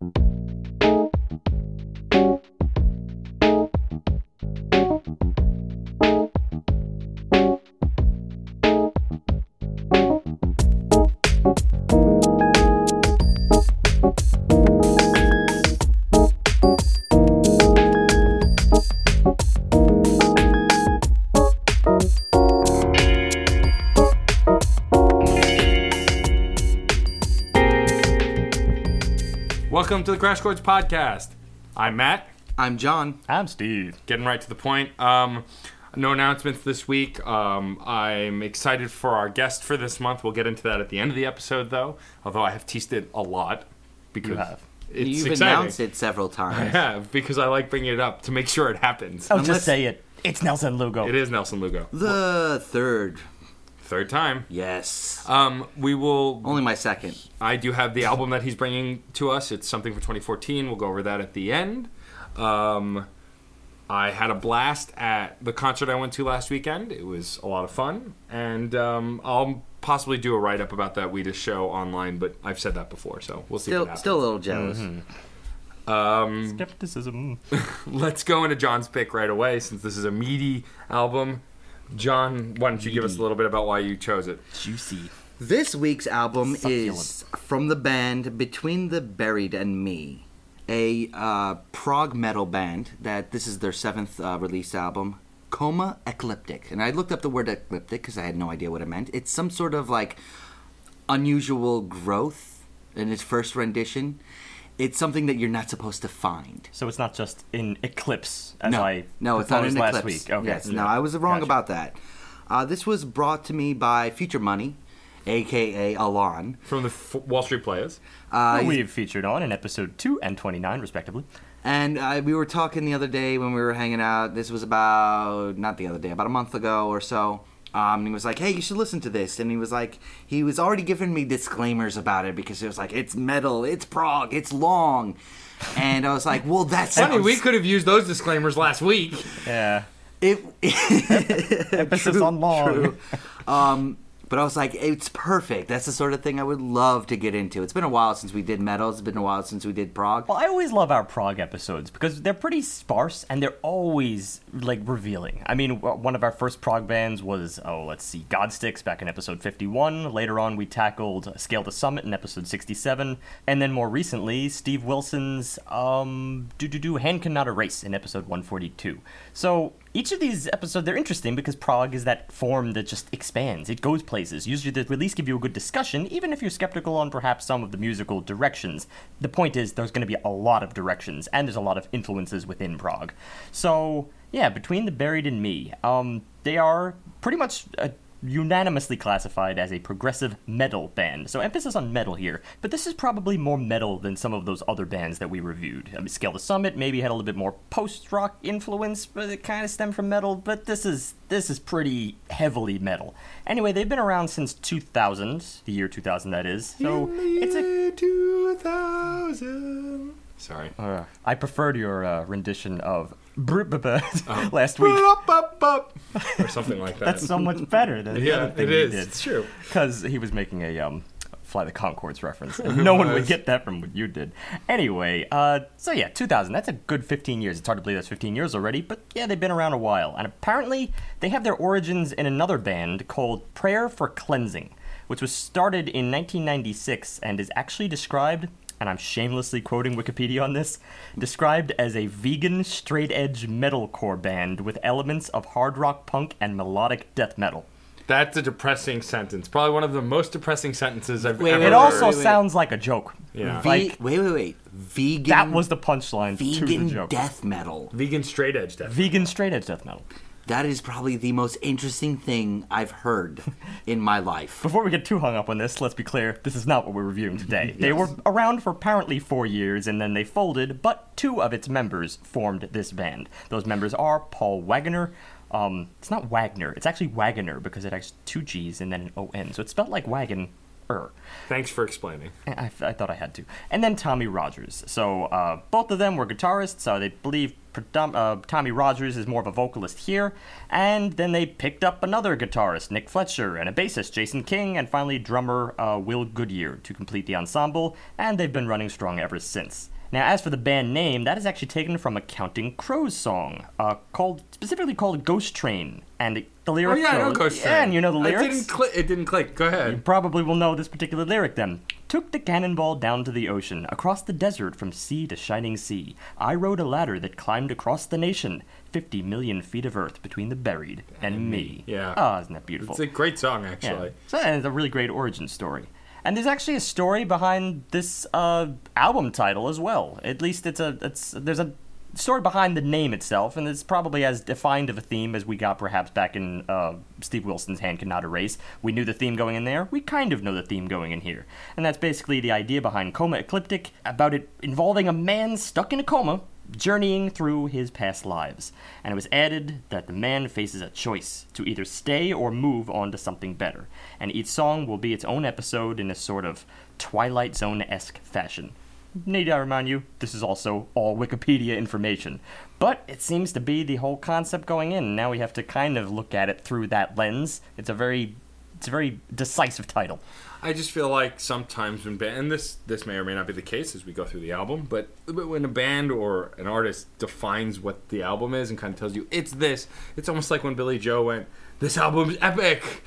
Welcome to the Crash Course Podcast. I'm Matt, I'm John. I'm Steve. getting right to the point. Um, no announcements this week. Um, I'm excited for our guest for this month. We'll get into that at the end of the episode, though. Although I have teased it a lot because You have. it's You've exciting. announced it several I times. have because I like bringing it up to make sure it happens. Oh, Unless- just say it. It's Nelson Lugo. It is Nelson Lugo. The third. Third time. Yes. Um, we will. Only my second. I do have the album that he's bringing to us. It's something for 2014. We'll go over that at the end. Um, I had a blast at the concert I went to last weekend. It was a lot of fun, and um, I'll possibly do a write up about that Wheatus show online. But I've said that before, so we'll see. Still, happens. still a little jealous. Um, Skepticism. let's go into John's pick right away, since this is a meaty album. John, why don't you give us a little bit about why you chose it? Juicy. This week's album Succulent. is from the band Between the Buried and Me, a uh, prog metal band that this is their seventh uh, release album, Coma Ecliptic. And I looked up the word ecliptic because I had no idea what it meant. It's some sort of like unusual growth in its first rendition. It's something that you're not supposed to find. So it's not just in Eclipse, as no, I no, it's not proposed in last Eclipse. week. Okay. Yes, Yeah. no, I was wrong Gotcha. about that. Uh, this was brought to me by Future Money, aka Alon. From the F- Wall Street Players. Uh, Who we've featured on in episode 2 and 29, respectively. and uh, we were talking the other day when we were hanging out. This was about not the other day, about a month ago or so. Um, and he was like, "Hey, you should listen to this." And he was like, he was already giving me disclaimers about it because it was like, "It's metal, it's prog, it's long," and I was like, "Well, that's Funny, we could have used those disclaimers last week. Yeah. it." Emphasis True, on long. true. Um, but I was like, it's perfect. That's the sort of thing I would love to get into. It's been a while since we did metal. It's been a while since we did prog. Well, I always love our prog episodes because they're pretty sparse and they're always like revealing. I mean, one of our first prog bands was oh, let's see, Godsticks back in episode 51. Later on, we tackled Scale the Summit in episode 67, and then more recently, Steve Wilson's um, do do do Hand Cannot Erase in episode 142. So each of these episodes they're interesting because prog is that form that just expands. It goes places. Usually they at least give you a good discussion even if you're skeptical on perhaps some of the musical directions. The point is there's going to be a lot of directions and there's a lot of influences within prog so yeah between the buried and me um, they are pretty much unanimously classified as a progressive metal band. So emphasis on metal here, but this is probably more metal than some of those other bands that we reviewed. I mean, Scale the Summit maybe had a little bit more post-rock influence, but it kind of stemmed from metal. But this is this is pretty heavily metal. Anyway, they've been around since 2000, the year 2000 that is. So it's a 2000. Sorry. uh, I preferred your uh, rendition of Buh last week. Or something like that. That's so much better than the yeah, other thing it is. did. It's true. because he was making a um, Fly the Conchords reference. And no one would get that from what you did. Anyway, uh, so yeah, 2000. That's a good 15 years. It's hard to believe that's 15 years already, but yeah, they've been around a while. And apparently, they have their origins in another band called Prayer for Cleansing, which was started in 1996 and is actually described. And I'm shamelessly quoting Wikipedia on this, described as a vegan straight edge metalcore band with elements of hard rock punk and melodic death metal. That's a depressing sentence. Probably one of the most depressing sentences I've Wait, ever wait, It heard. also wait, wait. sounds like a joke. Yeah. Ve- Like wait, wait, wait. Vegan. that was the punchline to the vegan joke. death metal. Vegan straight edge death. Vegan straight edge death metal. That is probably the most interesting thing I've heard in my life. Before we get too hung up on this, let's be clear, this is not what we're reviewing today. They were around for apparently four years and then they folded, but two of its members formed this band. Those members are Paul Wagner. Um, it's not Wagner, it's actually Waggoner because it has two G's and then an O-N, so it's spelled like wagon. Er. Thanks for explaining. I, I thought I had to. And then Tommy Rogers. So uh, both of them were guitarists. Uh, they believe uh, Tommy Rogers is more of a vocalist here, and then they picked up another guitarist, Nick Fletcher, and a bassist, Jason King, and finally drummer uh, Will Goodyear to complete the ensemble, and they've been running strong ever since. Now, as for the band name, that is actually taken from a Counting Crows song, uh, called specifically called "Ghost Train," and it, the Oh lyric yeah, I know Ghost Train. Yeah, and you know the lyrics. It didn't click. It didn't click. Go ahead. You probably will know this particular lyric then. Took the cannonball down to the ocean, across the desert from sea to shining sea. I rode a ladder that climbed across the nation. Fifty million feet of earth between the buried and me. Yeah. Oh, isn't that beautiful? It's a great song, Yeah. actually. So and it's a really great origin story. And there's actually a story behind this uh, album title as well. At least it's a it's there's a story behind the name itself, and it's probably as defined of a theme as we got perhaps back in uh, Steve Wilson's Hand Cannot Erase. We knew the theme going in there. We kind of know the theme going in here, and that's basically the idea behind Coma Ecliptic about it involving a man stuck in a coma journeying through his past lives. And it was added that the man faces a choice to either stay or move on to something better. And each song will be its own episode in a sort of Twilight Zone esque fashion. Need I remind you, this is also all Wikipedia information. But it seems to be the whole concept going in. Now we have to kind of look at it through that lens. It's a very it's a very decisive title. I just feel like sometimes when band, and this this may or may not be the case as we go through the album, but, but when a band or an artist defines what the album is and kind of tells you it's this, it's almost like when Billie Joe went, "This album's epic."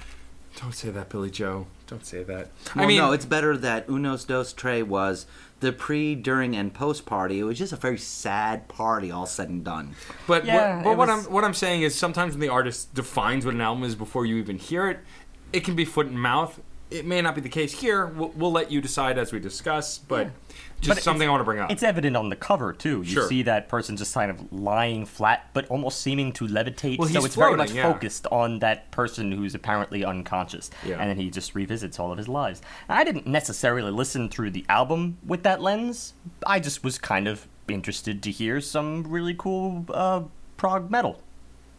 Don't say that, Billie Joe. Don't say that. Well, I mean, no, it's better that Unos Dos Tres was the pre, during, and post party. It was just a very sad party, all said and done. But Yeah, what, but what was- I'm what I'm saying is sometimes when the artist defines what an album is before you even hear it, it can be foot and mouth. It may not be the case here. We'll, we'll let you decide as we discuss, but just But something I want to bring up. It's evident on the cover too. You Sure. see that person just kind of lying flat, but almost seeming to levitate. Well, so it's very much yeah. focused on that person who's apparently unconscious, Yeah. and then he just revisits all of his lives. I didn't necessarily listen through the album with that lens. I just was kind of interested to hear some really cool uh, prog metal,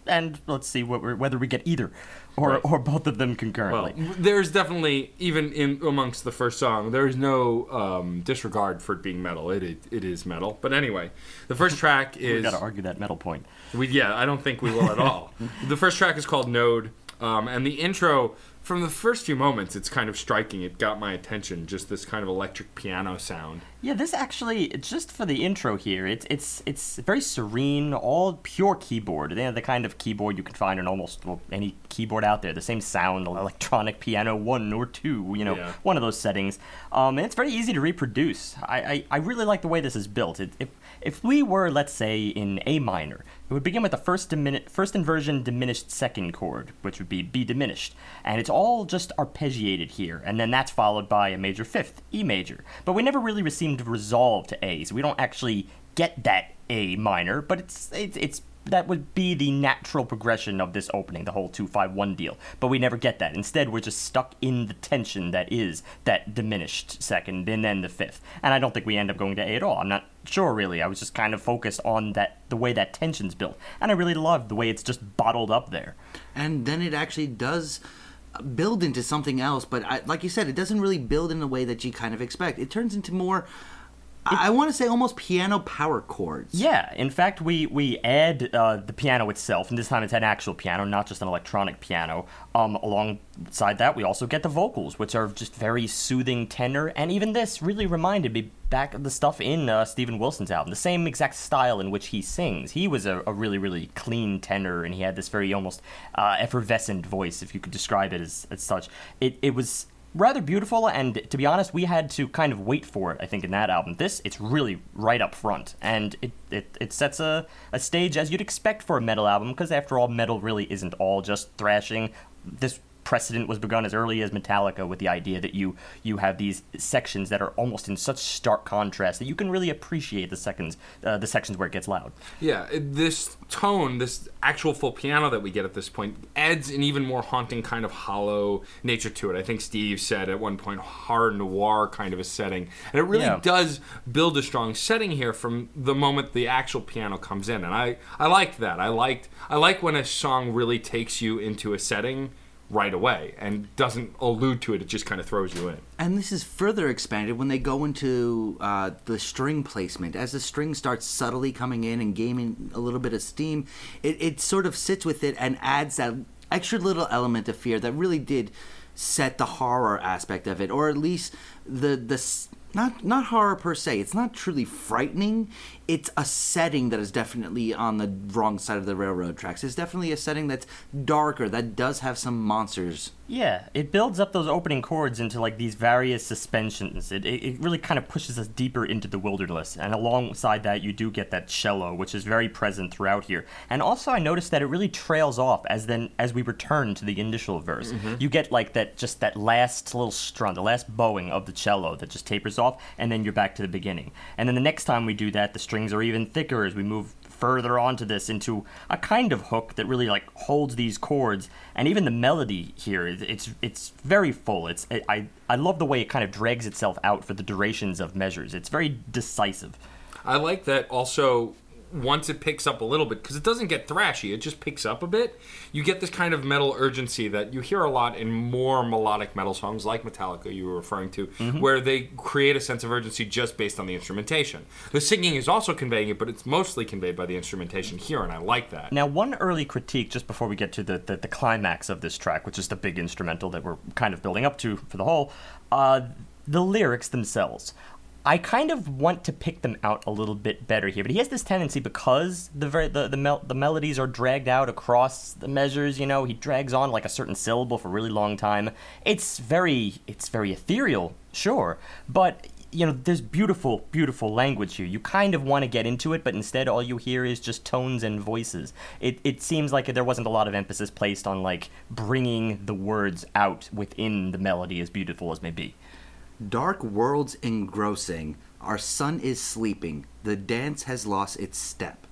and let's see what we're, whether we get either or Right. or both of them Well, concurrently. there's definitely even in amongst the first song, there is no um, disregard for it being metal. It, it it is metal. But anyway, the first track is we got to argue that metal point. we, yeah. I don't think we will at all. the first track is called Node, um, and the intro from the first few moments, it's kind of striking. It got my attention. Just this kind of electric piano sound. Yeah, this actually just for the intro here. It's it's it's very serene, all pure keyboard. They're the kind of keyboard you can find on almost well, any keyboard out there. The same sound, electronic piano one or two, you know, Yeah. one of those settings. Um, and it's very easy to reproduce. I, I, I really like the way this is built. It, if if we were, let's say, in A minor, it would begin with the first dimini- first inversion diminished second chord, which would be B diminished, and it's all just arpeggiated here, and then that's followed by a major fifth, E major. But we never really to resolve to A, so we don't actually get that A minor, but it's it's, it's that would be the natural progression of this opening, the whole 251 deal. But we never get that. Instead, we're just stuck in the tension that is that diminished second and then the fifth. And I don't think we end up going to A at all. I'm not sure really. I was just kind of focused on that the way that tension's built. And I really love the way it's just bottled up there. and then it actually does build into something else but I, like you said it doesn't really build in the way that you kind of expect it turns into more i, want to say almost piano power chords Yeah, in fact, we we add uh, the piano itself, and this time it's an actual piano, not just an electronic piano. Um, alongside that, we also get the vocals, which are just very soothing tenor, and even this really reminded me back of the stuff in uh, Steven Wilson's album, the same exact style in which he sings. He was a, a really really clean tenor, and he had this very almost uh, effervescent voice, if you could describe it as, as such. It it was rather beautiful and to be honest we had to kind of wait for it i think in that album. This it's really right up front and it, it, it sets a, a stage as you'd expect for a metal album because after all metal really isn't all just thrashing. This precedent was begun as early as metallica with the idea that you you have these sections that are almost in such stark contrast that you can really appreciate the seconds uh, the sections where it gets loud Yeah, this tone, this actual full piano that we get at this point, adds an even more haunting kind of hollow nature to it. I think Steve said at one point, hard noir kind of a setting. And it really Yeah. does build a strong setting here from the moment the actual piano comes in. And I, I liked that. I liked I like when a song really takes you into a setting right away and doesn't allude to it. It just kind of throws you in. And this is further expanded when they go into uh, the string placement. As the string starts subtly coming in and gaining a little bit of steam, it, it sort of sits with it and adds that extra little element of fear that really did set the horror aspect of it, or at least the the not not horror per se. It's not truly frightening. It's a setting that is definitely on the wrong side of the railroad tracks. It's definitely a setting that's darker that does have some monsters. Yeah, it builds up those opening chords into like these various suspensions. It, it, it really kind of pushes us deeper into the wilderness. And alongside that, you do get that cello, which is very present throughout here. And also, I noticed that it really trails off as then as we return to the initial verse. Mm-hmm. You get like that, just that last little strun, the last bowing of the cello that just tapers off, and then you're back to the beginning. And then the next time we do that, the strings are even thicker as we move further onto this into a kind of hook that really like holds these chords. And even the melody here it's it's very full. It's it, i i love the way it kind of drags itself out for the durations of measures. It's very decisive. I like that also once it picks up a little bit because it doesn't get thrashy it just picks up a bit. You get this kind of metal urgency that you hear a lot in more melodic metal songs like metallica you were referring to where they create a sense of urgency just based on the instrumentation. The singing is also conveying it but it's mostly conveyed by the instrumentation here and i like that. Now one early critique just before we get to the, the, the climax of this track which is the big instrumental that we're kind of building up to for the whole uh, the lyrics themselves I kind of want to pick them out a little bit better here, but he has this tendency because the ver- the the, mel- the melodies are dragged out across the measures. You know, he drags on like a certain syllable for a really long time. It's very it's very ethereal, sure, but you know, there's beautiful, beautiful language here. You kind of want to get into it, but instead, all you hear is just tones and voices. It it seems like there wasn't a lot of emphasis placed on like bringing the words out within the melody, as beautiful as may be. Dark worlds engrossing. Our sun is sleeping. The dance has lost its step.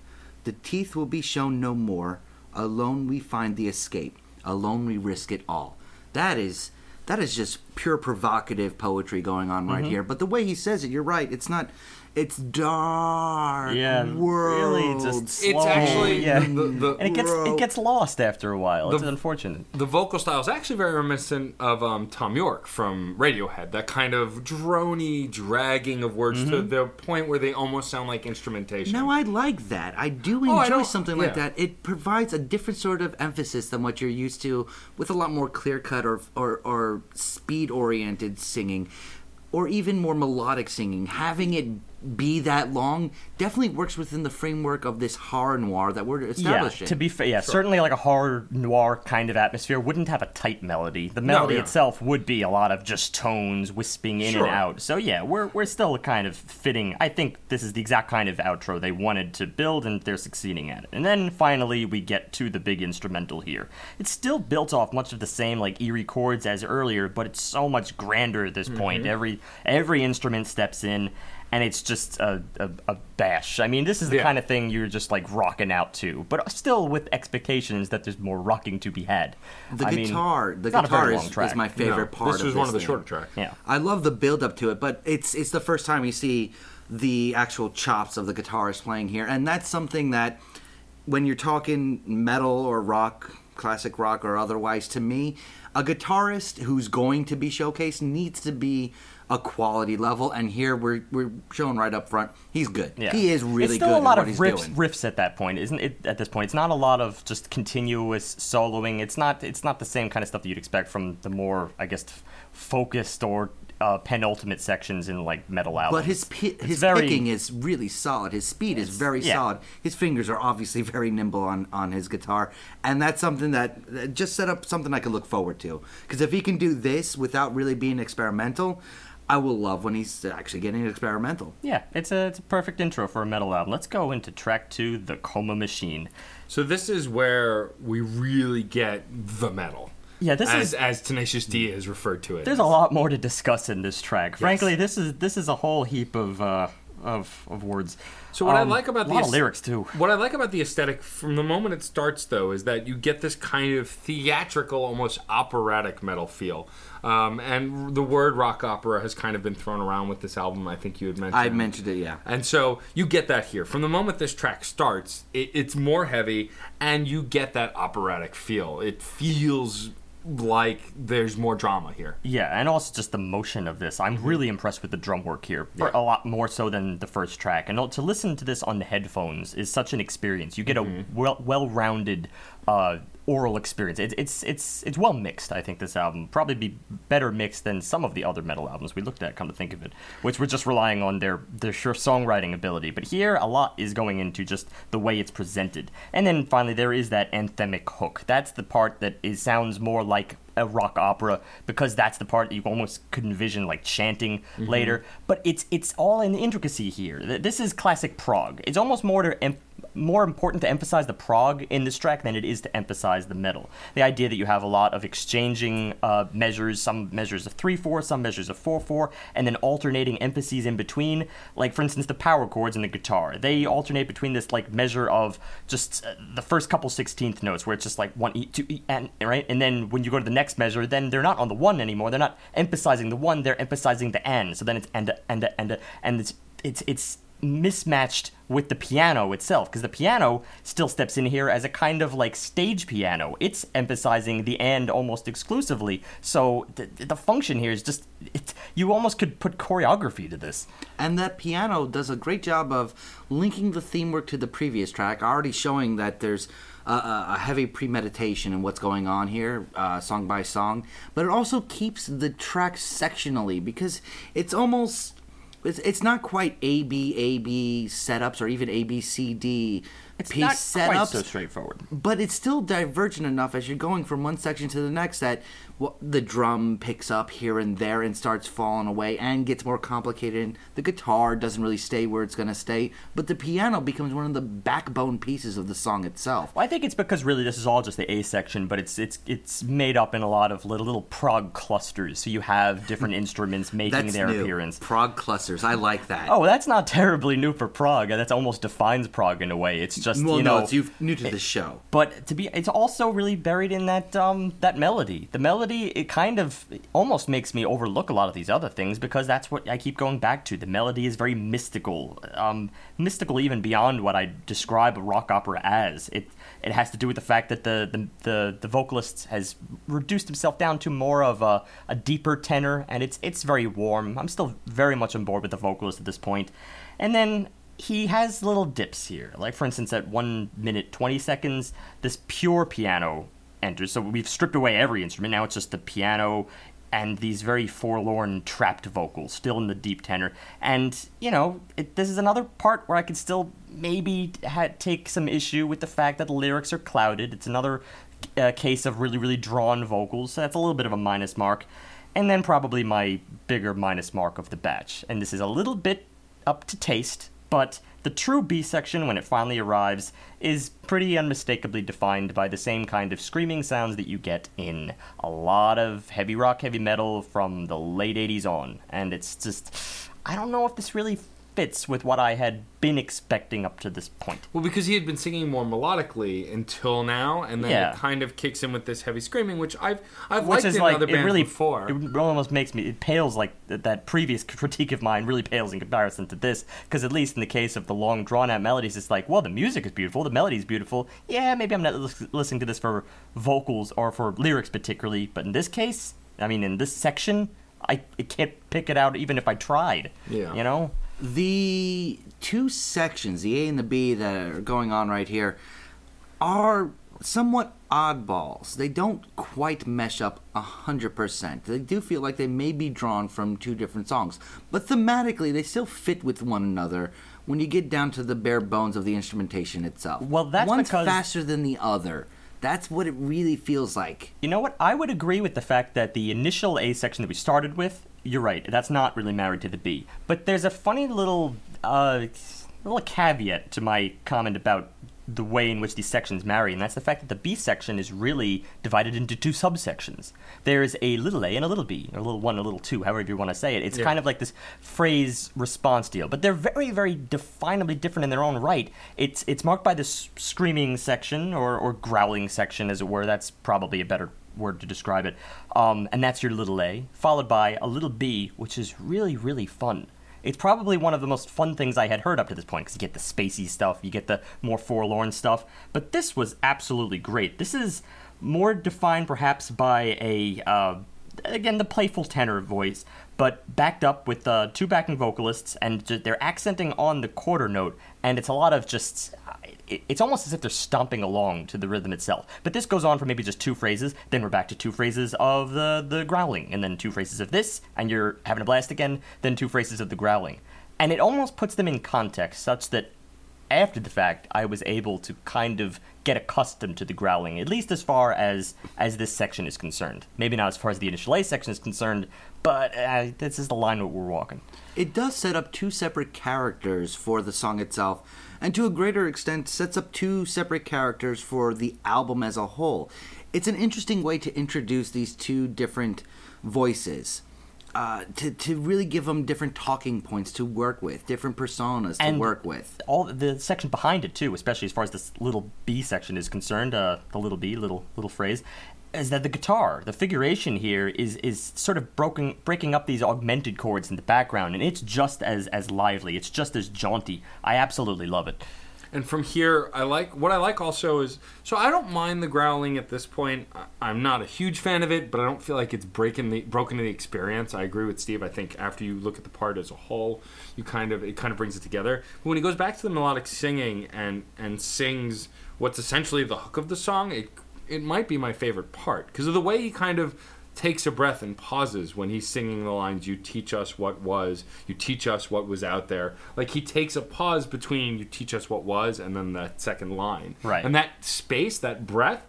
The teeth will be shown no more. Alone we find the escape. Alone we risk it all. That is that is just pure provocative poetry going on right mm-hmm. here. But the way he says it, you're right. It's not. It's dark Yeah, worlds. really just it's actually yeah. the, the, and it gets Bro. it gets lost after a while. It's unfortunate. the vocal style is actually very reminiscent of um, Thom Yorke from Radiohead. That kind of drony dragging of words to the point where they almost sound like instrumentation. No, I like that. I do Oh, I enjoy don't- something like yeah. that. It provides a different sort of emphasis than what you're used to with a lot more clear cut or, or, or speed oriented singing or even more melodic singing. Having it be that long definitely works within the framework of this horror noir that we're Yeah, establishing. to be fair, yeah, certainly like a horror noir kind of atmosphere wouldn't have a tight melody. The melody yeah. itself would be a lot of just tones wisping in Sure. and out. So yeah, we're we're still kind of fitting. I think this is the exact kind of outro they wanted to build, and they're succeeding at it. And then finally, we get to the big instrumental here. It's still built off much of the same like eerie chords as earlier, but it's so much grander at this point. Mm-hmm. Every every instrument steps in. And it's just a, a, a bash. I mean, this is the Yeah. kind of thing you're just like rocking out to, but still with expectations that there's more rocking to be had. the I mean, guitar, the it's not a guitar is, is my No, favorite part. This of was one of the thing. shorter tracks. Yeah. I love the build up to it, but it's it's the first time you see the actual chops of the guitarist playing here, and that's something that when you're talking metal or rock, classic rock or otherwise, to me, a guitarist who's going to be showcased needs to be a quality level, and here we're we're showing right up front he's good. Yeah. He is really it's still good a lot of riffs, riffs at that point, isn't it? At this point, it's not a lot of just continuous soloing. It's not. It's not the same kind of stuff that you'd expect from the more, I guess, focused or uh, penultimate sections in like metal albums. But his pi- his very- picking is really solid. His speed is very yeah. solid. His fingers are obviously very nimble on, on his guitar, and that's something that that just set up something I could look forward to. Because if he can do this without really being experimental, I will love when he's actually getting experimental. Yeah, it's a it's a perfect intro for a metal album. Let's go into track two, the Coma Machine. So this is where we really get the metal. Yeah, this as, is as Tenacious D is referred to it. There's a lot more to discuss in this track. Frankly, this is this is a whole heap of uh, of of words. So what I Um, like about a the lot of lyrics too. What I like about the aesthetic from the moment it starts, though, is that you get this kind of theatrical, almost operatic metal feel. Um, and the word rock opera has kind of been thrown around with this album. I think you had mentioned. I mentioned it, yeah. And so you get that here. From the moment this track starts, it, it's more heavy, and you get that operatic feel. It feels like there's more drama here. Yeah, and also just the motion of this. I'm really impressed with the drum work here, Mm-hmm. Yeah. a lot more so than the first track. And to listen to this on the headphones is such an experience. You get Mm-hmm. a well well-rounded uh, oral experience. It, it's it's it's well mixed. I think this album probably be better mixed than some of the other metal albums we looked at. Come to think of it, which were just relying on their their sure songwriting ability. But here, a lot is going into just the way it's presented. And then finally, there is that anthemic hook. That's the part that is sounds more like a rock opera because that's the part that you almost could envision like chanting later. But it's it's all in the intricacy here. This is classic prog. It's almost more to em- more important to emphasize the prog in this track than it is to emphasize the metal. The idea that you have a lot of exchanging uh, measures, some measures of three four, some measures of four four, and then alternating emphases in between. Like for instance, the power chords in the guitar, they alternate between this like measure of just uh, the first couple sixteenth notes, where it's just like one e two e and right, and then when you go to the next measure, then they're not on the one anymore. They're not emphasizing the one; they're emphasizing the n. So then it's and and and and it's it's it's mismatched with the piano itself because the piano still steps in here as a kind of like stage piano it's emphasizing the and almost exclusively so the, the function here is just it, you almost could put choreography to this And that piano does a great job of linking the theme work to the previous track, already showing that there's a, heavy premeditation in what's going on here, uh, song by song. But it also keeps the track sectionally because it's almost. It's, it's not quite A B A B setups or even A B C D it's piece not setups quite so straightforward but it's still divergent enough as you're going from one section to the next that the drum picks up here and there and starts falling away and gets more complicated. And the guitar doesn't really stay where it's going to stay, but the piano becomes one of the backbone pieces of the song itself. Well, I think it's because really this is all just the A section, but it's it's it's made up in a lot of little little prog clusters. So you have different instruments making their new. appearance. Prog clusters. I like that. Oh, that's not terribly new for prog. That almost defines prog in a way. It's just well, you no, know, it's you new to the show. but to be, it's also really buried in that um that melody. The melody it kind of almost makes me overlook a lot of these other things because that's what I keep going back to. The melody is very mystical, um, mystical even beyond what I describe a rock opera as. It it has to do with the fact that the the the, the vocalist has reduced himself down to more of a, a deeper tenor, and it's it's very warm. I'm still very much on board with the vocalist at this point, and then he has little dips here. Like for instance, at one minute twenty seconds, this pure piano enters. So we've stripped away every instrument. Now it's just the piano and these very forlorn trapped vocals, still in the deep tenor. And you know, it, this is another part where I could still maybe ha- take some issue with the fact that the lyrics are clouded. It's another uh, case of really, really drawn vocals. So that's a little bit of a minus mark. And then probably my bigger minus mark of the batch. And this is a little bit up to taste, but the true B section, when it finally arrives, is pretty unmistakably defined by the same kind of screaming sounds that you get in a lot of heavy rock, heavy metal from the late 80s on. And it's just. I don't know if this really fits with what I had been expecting up to this point. Well, because he had been singing more melodically until now, and then Yeah. it kind of kicks in with this heavy screaming, which I've I've Which liked is in like other it bands really before. It almost makes me it pales like th- that previous critique of mine really pales in comparison to this because at least in the case of the long drawn out melodies, it's like well the music is beautiful, the melody is beautiful. Yeah, maybe I'm not lis- listening to this for vocals or for lyrics particularly, but in this case, I mean in this section, I, I can't pick it out even if I tried. Yeah. you know. The two sections, the A and the B that are going on right here, are somewhat oddballs. They don't quite mesh up a hundred percent. They do feel like they may be drawn from two different songs, but thematically they still fit with one another. When you get down to the bare bones of the instrumentation itself, Well, that's one's because- faster than the other. That's what it really feels like. You know what? I would agree with the fact that the initial A section that we started with, you're right, that's not really married to the B. But there's a funny little uh, little caveat to my comment about the way in which these sections marry, and that's the fact that the B section is really divided into two subsections. There's a little a and a little b, or a little one, and a little two, however you want to say it. It's Yeah. kind of like this phrase response deal, but they're very, very definably different in their own right. It's it's marked by this screaming section or, or growling section, as it were. That's probably a better word to describe it. Um, and that's your little a, followed by a little b, which is really, really fun. It's probably one of the most fun things I had heard up to this point because you get the spacey stuff, you get the more forlorn stuff. But this was absolutely great. This is more defined perhaps by a uh, again the playful tenor voice, but backed up with uh, two backing vocalists, and they're accenting on the quarter note, and it's a lot of just. It- It's almost as if they're stomping along to the rhythm itself. But this goes on for maybe just two phrases, then we're back to two phrases of the, the growling, and then two phrases of this, and you're having a blast again, then two phrases of the growling. And it almost puts them in context such that after the fact, I was able to kind of get accustomed to the growling, at least as far as as this section is concerned. Maybe not as far as the initial A section is concerned, but uh, this is the line that we're walking. It does set up two separate characters for the song itself, and to a greater extent, sets up two separate characters for the album as a whole. It's an interesting way to introduce these two different voices. Uh, to, to really give them different talking points to work with, different personas to And- work with. All the section behind it too, especially as far as this little B section is concerned, uh, the little B, little little phrase, is that the guitar, the figuration here is is sort of broken, breaking up these augmented chords in the background, and it's just as as lively, it's just as jaunty. I absolutely love it. And from here, I like what I like also is so I don't mind the growling at this point. I- I'm not a huge fan of it, but I don't feel like it's breaking the broken the experience. I agree with Steve. I think after you look at the part as a whole, you kind of it kind of brings it together. But when he goes back to the melodic singing and and sings what's essentially the hook of the song, it it might be my favorite part because of the way he kind of takes a breath and pauses when he's singing the lines you teach us what was you teach us what was out there like he takes a pause between you teach us what was and then the second line Right. and that space that breath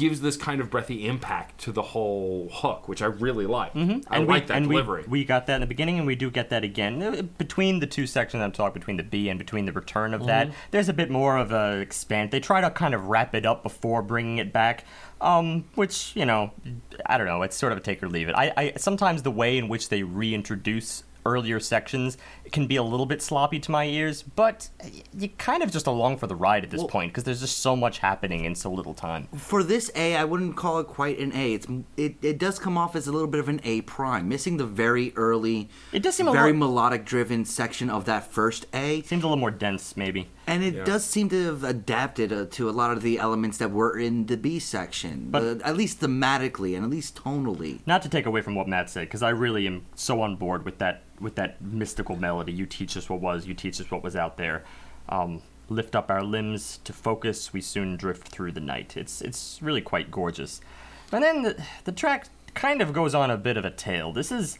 gives this kind of breathy impact to the whole hook which i really like i and like we, that delivery We, we got that in the beginning, and we do get that again Uh, between the two sections I'm talking between the B and between the return of Mm-hmm. that. There's a bit more of a expand. They try to kind of wrap it up before bringing it back, um, which you know, I don't know. It's sort of a take or leave it. I, I sometimes the way in which they reintroduce earlier sections can be a little bit sloppy to my ears, but you kind of just along for the ride at this Well- point because there's just so much happening in so little time. For this A, I wouldn't call it quite an A. It's it, it does come off as a little bit of an A prime, missing the very early, It does seem a very little- melodic driven section of that first A. Seems a little more dense, maybe. And it Yeah. does seem to have adapted uh, to a lot of the elements that were in the B section, But- uh, at least thematically and at least tonally. Not to take away from what Matt said, because I really am so on board with that with that mystical melody. You teach us what was, you teach us what was out there. Um, lift up our limbs to focus, we soon drift through the night. It's it's really quite gorgeous. And then the, the track kind of goes on a bit of a tale. This is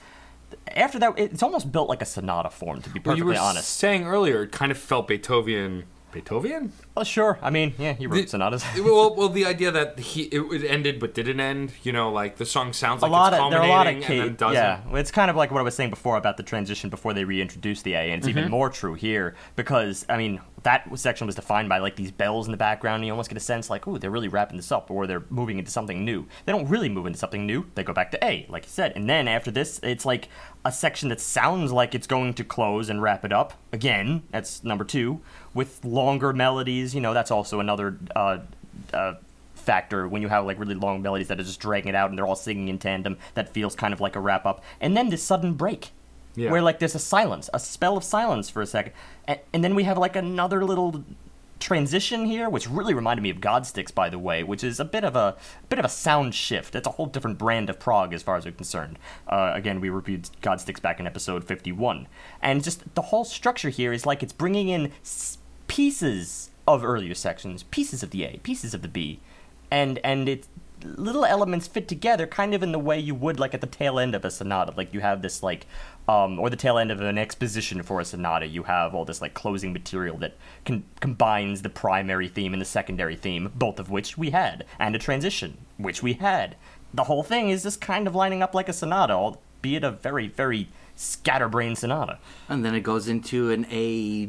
after that, it's almost built like a sonata form. To be well, you perfectly were honest. saying earlier it kind of felt beethoven beethoven Well, sure. I mean, yeah, he wrote The- sonatas. well, well, the idea that he it, ended but didn't end, you know, like the song sounds a like lot it's of there are a lot of culminating and then doesn't. yeah it's kind of like what i was saying before about the transition before they reintroduced the a and it's Mm-hmm. even more true here because i mean that section was defined by like these bells in the background and you almost get a sense like oh they're really wrapping this up or they're moving into something new. They don't really move into something new. They go back to a like you said. And then after this it's like a section that sounds like it's going to close and wrap it up. Again that's number two with longer melodies. You know that's also another uh, uh, factor when you have like really long melodies that are just dragging it out and they're all singing in tandem. That feels kind of like a wrap up and then this sudden break Yeah. where like there's a silence a spell of silence for a second. And, and then we have like another little transition here which really reminded me of godsticks by the way which is a bit of a bit of a sound shift. It's a whole different brand of prog as far as we're concerned. Uh, again we reviewed godsticks back in episode 51 and just the whole structure here is like it's bringing in pieces of earlier sections pieces of the a pieces of the b and and it's little elements fit together kind of in the way you would like at the tail end of a sonata. Like you have this like um, or the tail end of an exposition for a sonata you have all this like closing material that con- combines the primary theme and the secondary theme both of which we had and a transition which we had the whole thing is just kind of lining up like a sonata albeit a very very scatterbrained sonata And then it goes into an A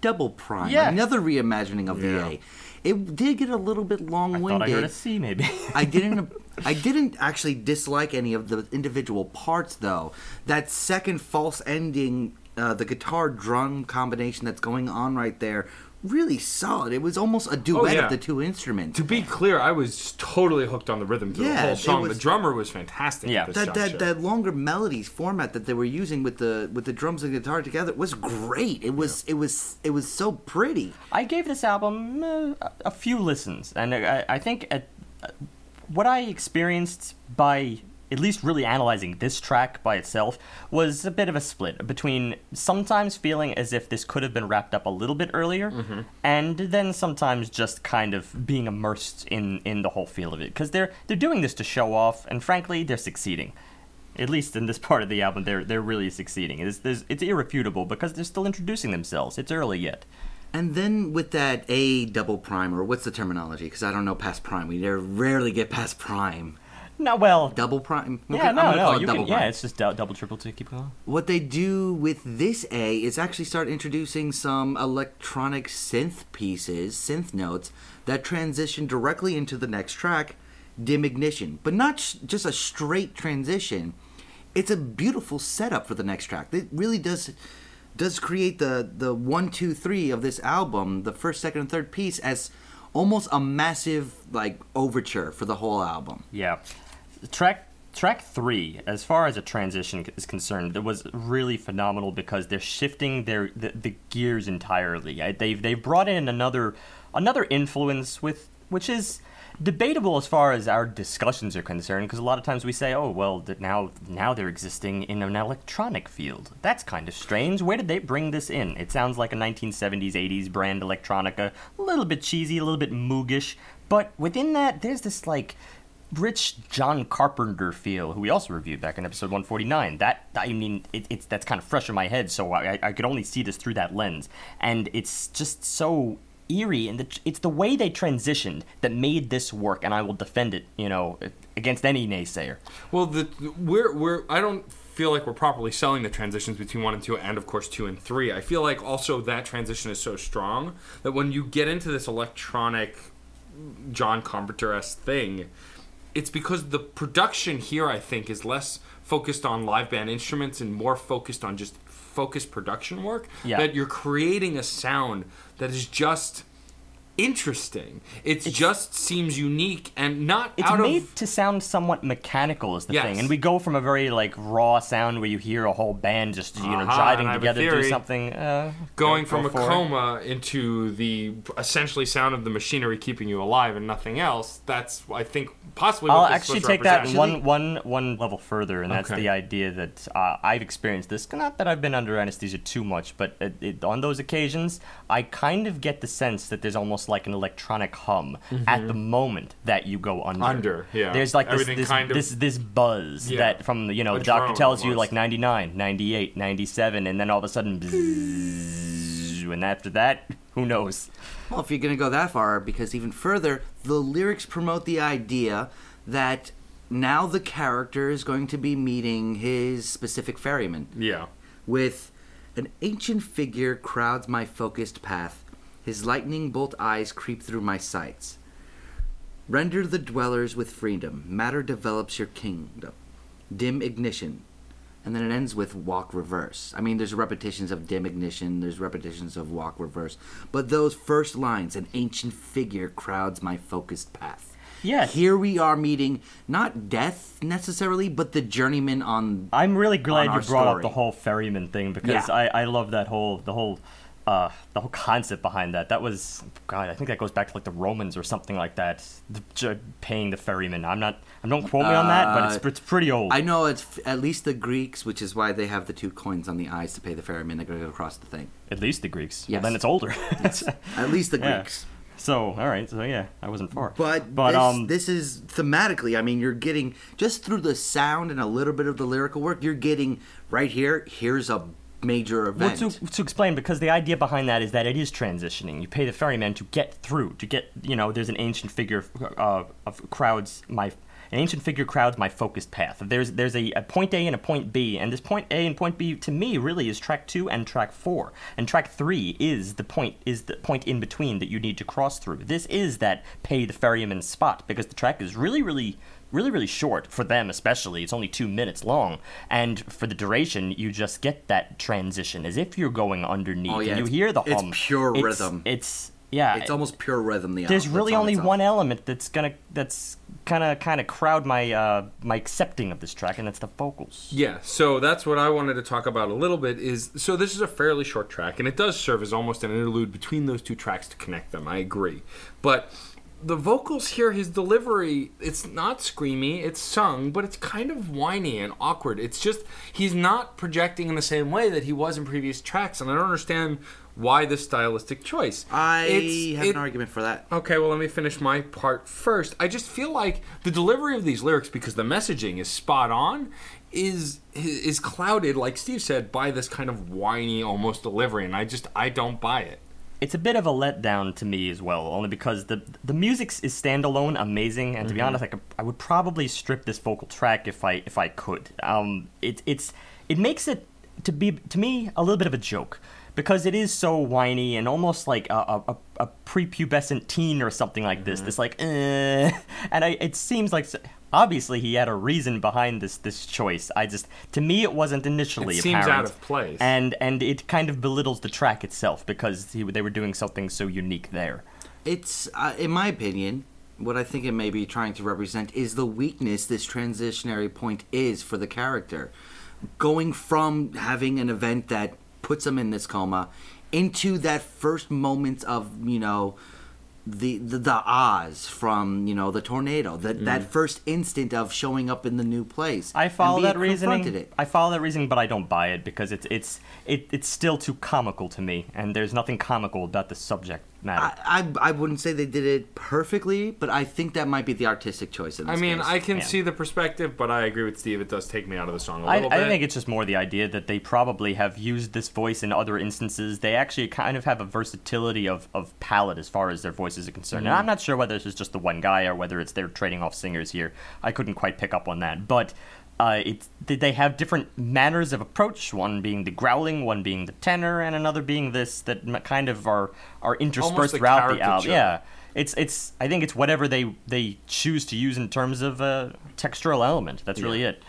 double prime, Yeah. another reimagining of Yeah. the A. It did get a little bit long winded. I thought i heard a winded. maybe I didn't. I didn't actually dislike any of the individual parts, though. That second false ending, uh, the guitar drum combination that's going on right there, really solid. It was almost a duet yeah. of the two instruments. To be clear, I was totally hooked on the rhythm through the whole song. was- the drummer was fantastic. Yeah. at this that, that juncture. that longer melodies format that they were using with the with the drums and guitar together was great. It was it was it was so pretty. I gave this album uh, a- a few listens, and I, I think at, what I experienced by at least really analyzing this track by itself was a bit of a split between sometimes feeling as if this could have been wrapped up a little bit earlier mm-hmm. and then sometimes just kind of being immersed in in the whole feel of it because they're they're doing this to show off and frankly they're succeeding at least in this part of the album they're they're really succeeding it's there's, it's irrefutable because they're still introducing themselves it's early yet And then with that A double prime, or what's the terminology? Because I don't know past prime. We rarely get past prime. no well Double prime? yeah Okay, I'm no no it you double can, yeah it's just dou- double triple to keep going What they do with this A is actually start introducing some electronic synth pieces, synth notes, that transition directly into the next track, Dim Ignition. But not sh- just a straight transition. It's a beautiful setup for the next track. It really does does create the the one, two, three of this album, the first, second, and third piece as almost a massive like overture for the whole album. Yeah, track track three, as far as a transition is concerned, it was really phenomenal because they're shifting their the, the gears entirely. They've they've brought in another another influence with which is debatable as far as our discussions are concerned because a lot of times we say oh well now now they're existing in an electronic field. That's kind of strange. Where did they bring this in? It sounds like a 1970s 80s brand electronica. A little bit cheesy a little bit moogish but within that there's this like rich John Carpenter feel, who we also reviewed back in episode 149. That I mean, it, it's that's kind of fresh in my head, so I, I could only see this through that lens, and it's just so eerie, and the, it's the way they transitioned that made this work, and I will defend it, you know, against any naysayer. Well, the we're we're I don't feel like we're properly selling the transitions between one and two, and of course two and three. I feel like also that transition is so strong that when you get into this electronic John Carpenter esque thing, it's because the production here I think is less focused on live band instruments and more focused on just focused production work. Yeah. That you're creating a sound that is just interesting. It just seems unique and not It's out made of to sound somewhat mechanical, is the Yes. thing, and we go from a very like raw sound where you hear a whole band just you know Uh-huh, driving and I have a together to do something. Uh, going go from a for it. coma into the essentially sound of the machinery keeping you alive and nothing else. That's I think possibly. I'll what this actually take that one, one, one level further, and that's Okay. the idea that uh, I've experienced this. Not that I've been under anesthesia too much, but it, it, on those occasions, I kind of get the sense that there's almost like an electronic hum at the moment that you go under. Mm-hmm. Under, yeah. There's like this this, kind of- this this buzz Yeah. that from you know the doctor Adrenaline tells you like 99, 98, 97, and then all of a sudden, bzzz, and after that, who knows? Well, if you're going to go that far, because even further, the lyrics promote the idea that now the character is going to be meeting his specific ferryman Yeah. with an ancient figure crowds my focused path. His lightning bolt eyes creep through my sights. Render the dwellers with freedom. Matter develops your kingdom. Dim ignition. And then it ends with walk reverse. I mean, there's repetitions of dim ignition, there's repetitions of walk reverse. But those first lines, an ancient figure crowds my focused path. Yeah. Here we are meeting not death necessarily, but the journeyman on I'm really glad on you brought up the whole ferryman thing because Yeah. I, I love that whole the whole uh, the whole concept behind that. That was God. I think that goes back to like the Romans or something like that. The, j- paying the ferryman. I'm not. I don't quote me on that, but it's Uh, it's pretty old. I know it's f- at least the Greeks, which is why they have the two coins on the eyes to pay the ferryman that go across the thing. At least the Greeks. Yes. Well, then it's older. At least the Yeah. Greeks. so all right. So yeah, I wasn't far. But, but this, um. this is thematically. I mean, you're getting just through the sound and a little bit of the lyrical work. You're getting right here. Here's a major Well, event. to, to explain, because the idea behind that is that it is transitioning. You pay the ferryman to get through, to get, you know, there's an ancient figure uh, of crowds my. An ancient figure crowds my focused path. There's there's a, a point A and a point B, and this point A and point B to me really is track two and track four, and track three is the point is the point in between that you need to cross through. This is that pay the ferryman spot because the track is really really really really short for them especially it's only two minutes long and for the duration you just get that transition as if you're going underneath Oh, yeah, and you hear the it's pure It's- rhythm. it's yeah it's almost pure rhythm. The there's album. really on only its one element that's gonna that's kind of kind of crowd my uh my accepting of this track and that's the vocals Yeah, so that's what I wanted to talk about a little bit is so this is a fairly short track and it does serve as almost an interlude between those two tracks to connect them. I agree. But the vocals here, his delivery, it's not screamy, it's sung, but it's kind of whiny and awkward. It's just he's not projecting in the same way that he was in previous tracks, and I don't understand why this stylistic choice. I It's- have it- an argument for that. Okay, well, let me finish my part first. I just feel like the delivery of these lyrics, because the messaging is spot on, is is clouded, like Steve said, by this kind of whiny, almost delivery, and I just I don't buy it. It's a bit of a letdown to me as well, only because the the music is standalone, amazing, and to be honest, I, could, I would probably strip this vocal track if I if I could. Um, it it's it makes it to be to me a little bit of a joke because it is so whiny and almost like a, a, a prepubescent teen or something like this. This like, eh. and I, it seems like. Obviously, he had a reason behind this this choice. I just, to me, it wasn't initially It seems apparent out of place. and and it kind of belittles the track itself because he, they were doing something so unique there. It's, uh, in my opinion, what I think it may be trying to represent is the weakness this transitionary point is for the character. Going from having an event that puts him in this coma into that first moment of, you know, the, the the Oz from you know the tornado that mm. that first instant of showing up in the new place. I follow that reasoning. It. I follow that reasoning, but I don't buy it because it's it's it, it's still too comical to me, and there's nothing comical about the subject matter. I, I I wouldn't say they did it perfectly, but I think that might be the artistic choice in I this mean, case. I can Yeah. see the perspective, but I agree with Steve. It does take me out of the song a I, little I bit. think it's just more the idea that they probably have used this voice in other instances. They actually kind of have a versatility of, of palette as far as their voices are concerned. And mm. I'm not sure whether this is just the one guy or whether it's they're trading off singers here. I couldn't quite pick up on that. But uh, it's, they- they have different manners of approach, one being the growling, one being the tenor, and another being this that kind of are, are interspersed throughout the album. Yeah. It's it's. I think it's whatever they they choose to use in terms of uh, textural element. That's really it.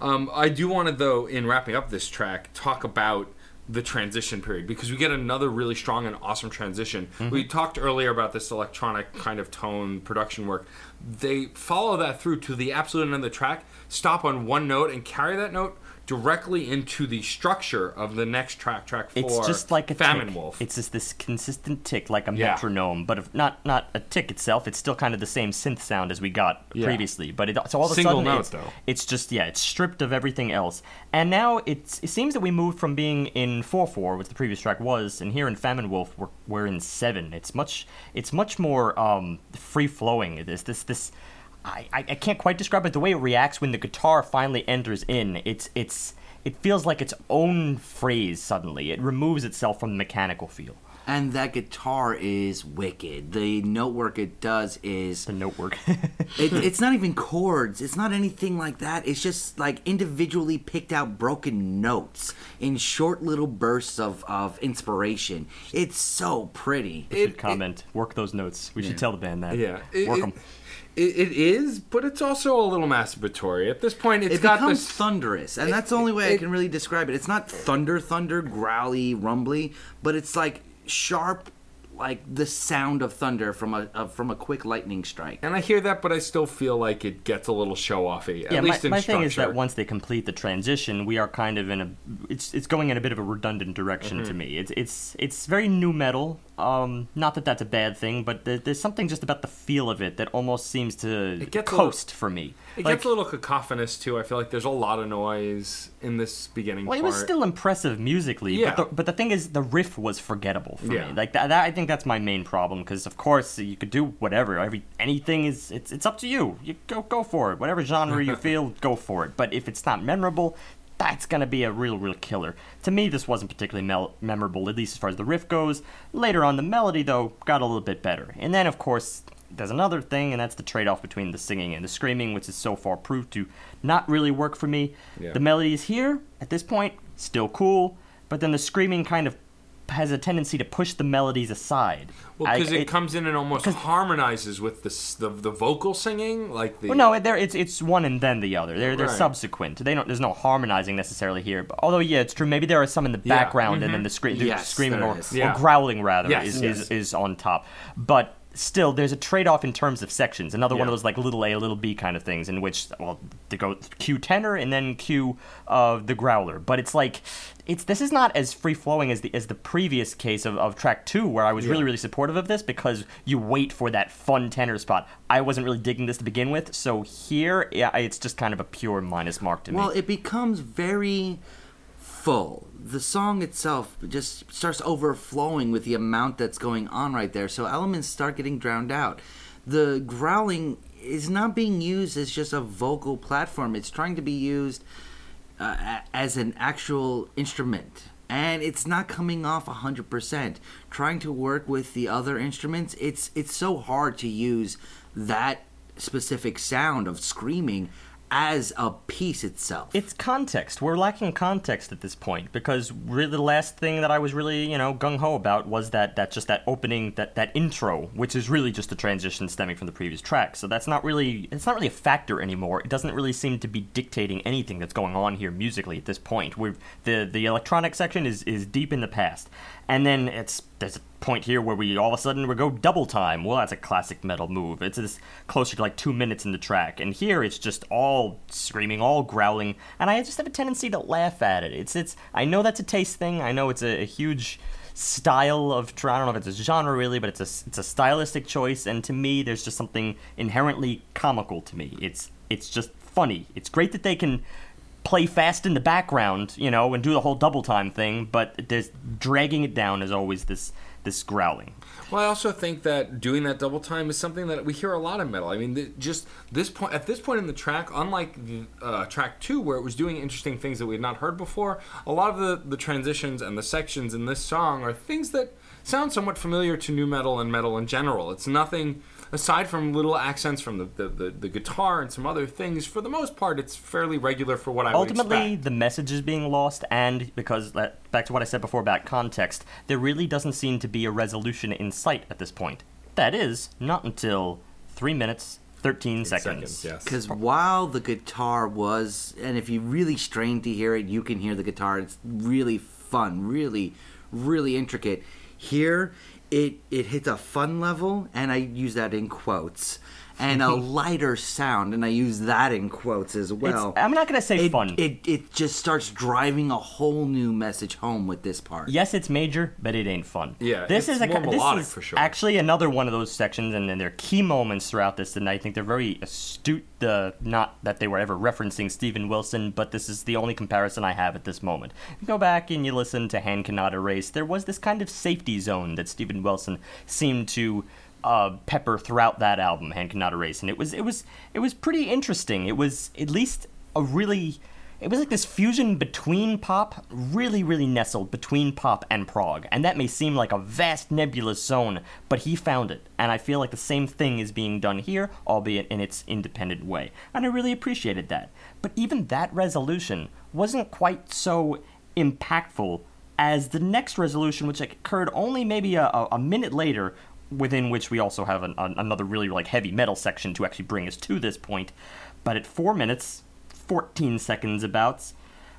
Um, I do want to, though, in wrapping up this track, talk about the transition period because we get another really strong and awesome transition. We talked earlier about this electronic kind of tone production work. They follow that through to the absolute end of the track, stop on one note, and carry that note directly into the structure of the next track, track four. It's just like a Famine tick. Wolf. It's just this consistent tick, like a Yeah. metronome, but if not not a tick itself. It's still kind of the same synth sound as we got Yeah. previously. But it, so all of a Single sudden, note, it's, though. it's just yeah, it's stripped of everything else. And now it's it seems that we moved from being in four four, which the previous track was, and here in Famine Wolf we're, we're in seven. It's much it's much more um, free flowing. This this this. I, I I can't quite describe it. The way it reacts when the guitar finally enters in, it's it's it feels like its own phrase suddenly. It removes itself from the mechanical feel. and that guitar is wicked. The note work it does is The note work. it, it's not even chords. It's not anything like that. It's just like individually picked out broken notes in short little bursts of, of inspiration. It's so pretty. We should comment. work those notes. We should tell the band that. Yeah, Work it- 'em. It- it is, but it's also a little masturbatory. At this point, it's it got becomes this. thunderous, and it- that's the only way I can really describe it. It's not thunder, thunder, growly, rumbly, but it's like sharp, like the sound of thunder from a, a from a quick lightning strike. and I hear that, but I still feel like it gets a little show offy. At Yeah, my, least in my structure. thing is that once they complete the transition, we are kind of in a it's it's going in a bit of a redundant direction Mm-hmm. to me. It's it's it's very new metal. Um, not that that's a bad thing, but there, there's something just about the feel of it that almost seems to It gets a coast for me. It Like- gets a little cacophonous too. I feel like there's a lot of noise in this beginning Well, it was still impressive musically, Yeah. but the, but the thing is, the riff was forgettable for Yeah. me. Like that, that, I think that's my main problem. Because of course, you could do whatever. Every anything is it's it's up to you. You go go for it. Whatever genre you feel, go for it. But if it's not memorable, that's gonna be a real real killer. To me, this wasn't particularly mel- memorable, at least as far as the riff goes. Later on, the melody though got a little bit better. And then of course. There's another thing, and that's the trade-off between the singing and the screaming, which is so far proved to not really work for me. Yeah. The is here, at this point, still cool, but then the screaming kind of has a tendency to push the melodies aside. well because it, comes in and almost harmonizes with the, the the vocal singing, like the. Well, no, they're, it's it's one and then the other. They're they're Right. subsequent. They don't. There's no harmonizing necessarily here. But, although yeah, it's true. Maybe there are some in the Yeah. background, and then mm-hmm. the, scre- the Yes, screaming or, is. or growling rather Yes, is, yes. is is on top. But still there's a trade-off in terms of sections. Another one of those like little A, little B kind of things in which well they go Q tenor and then Q uh, the growler. But it's like it's this is not as free flowing as the as the previous case of, of track two where I was really Yeah. really supportive of this because you wait for that fun tenor spot. I wasn't really digging this to begin with, so here yeah, it's just kind of a pure minus mark to me. Well, it becomes very full. The song itself just starts overflowing with the amount that's going on right there. So elements start getting drowned out. The growling is not being used as just a vocal platform. It's trying to be used uh, as an actual instrument. And it's not coming off 100%. Trying to work with the other instruments, it's it's so hard to use that specific sound of screaming as a piece itself. It's context. We're lacking context at this point because really the last thing that I was really, you know, gung ho about was that that just that opening that that intro, which is really just a transition stemming from the previous track. So that's not really it's not really a factor anymore. It doesn't really seem to be dictating anything that's going on here musically at this point. We're the the electronic section is is deep in the past, and then it's there's point here where we all of a sudden we go double time. Well, that's a classic metal move. It's this closer to like two minutes in the track, and here it's just all screaming, all growling, and I just have a tendency to laugh at it. It's it's. I know that's a taste thing. I know it's a, a huge style of. I don't know if it's a genre really, but it's a it's a stylistic choice, and to me, there's just something inherently comical to me. It's it's just funny. It's great that they can play fast in the background, you know, and do the whole double time thing, but there's dragging it down is always this this growling. Well, I also think that doing that double time is something that we hear a lot in metal. I mean, th- just this point at this point in the track, unlike the, uh, track two, where it was doing interesting things that we had not heard before, a lot of the the transitions and the sections in this song are things that sound somewhat familiar to new metal and metal in general. It's nothing aside from little accents from the, the, the, the guitar and some other things. For the most part, it's fairly regular for what I would Ultimately, expect. the message is being lost, and because that, back to what I said before about context, there really doesn't seem to be a resolution in sight at this point. That is, not until three minutes, thirteen seconds. Seconds, yes. Because while the guitar was, and if you really strain to hear it, you can hear the guitar. It's really fun, really, really intricate. Here, it it hits a fun level, and I use that in quotes, and a mm-hmm. lighter sound, and I use that in quotes as well. It's, I'm not gonna say it, fun. It it just starts driving a whole new message home with this part. Yes, it's major, but it ain't fun. Yeah, this it's is a, more this melodic is for sure. actually another one of those sections, and then there are key moments throughout this, and I think they're very astute. The not that they were ever referencing Steven Wilson, but this is the only comparison I have at this moment. Go back and you listen to Hand Cannot Erase. There was this kind of safety zone that Steven Wilson seemed to uh, pepper throughout that album, Hand Cannot Erase, and it was it was it was pretty interesting. It was at least a really it was like this fusion between pop, really, really nestled between pop and prog. And that may seem like a vast nebulous zone, but he found it. And I feel like the same thing is being done here, albeit in its independent way. And I really appreciated that. But even that resolution wasn't quite so impactful as the next resolution, which occurred only maybe a, a- a minute later, within which we also have an, an, another really like heavy metal section to actually bring us to this point. But at four minutes, 14 seconds abouts,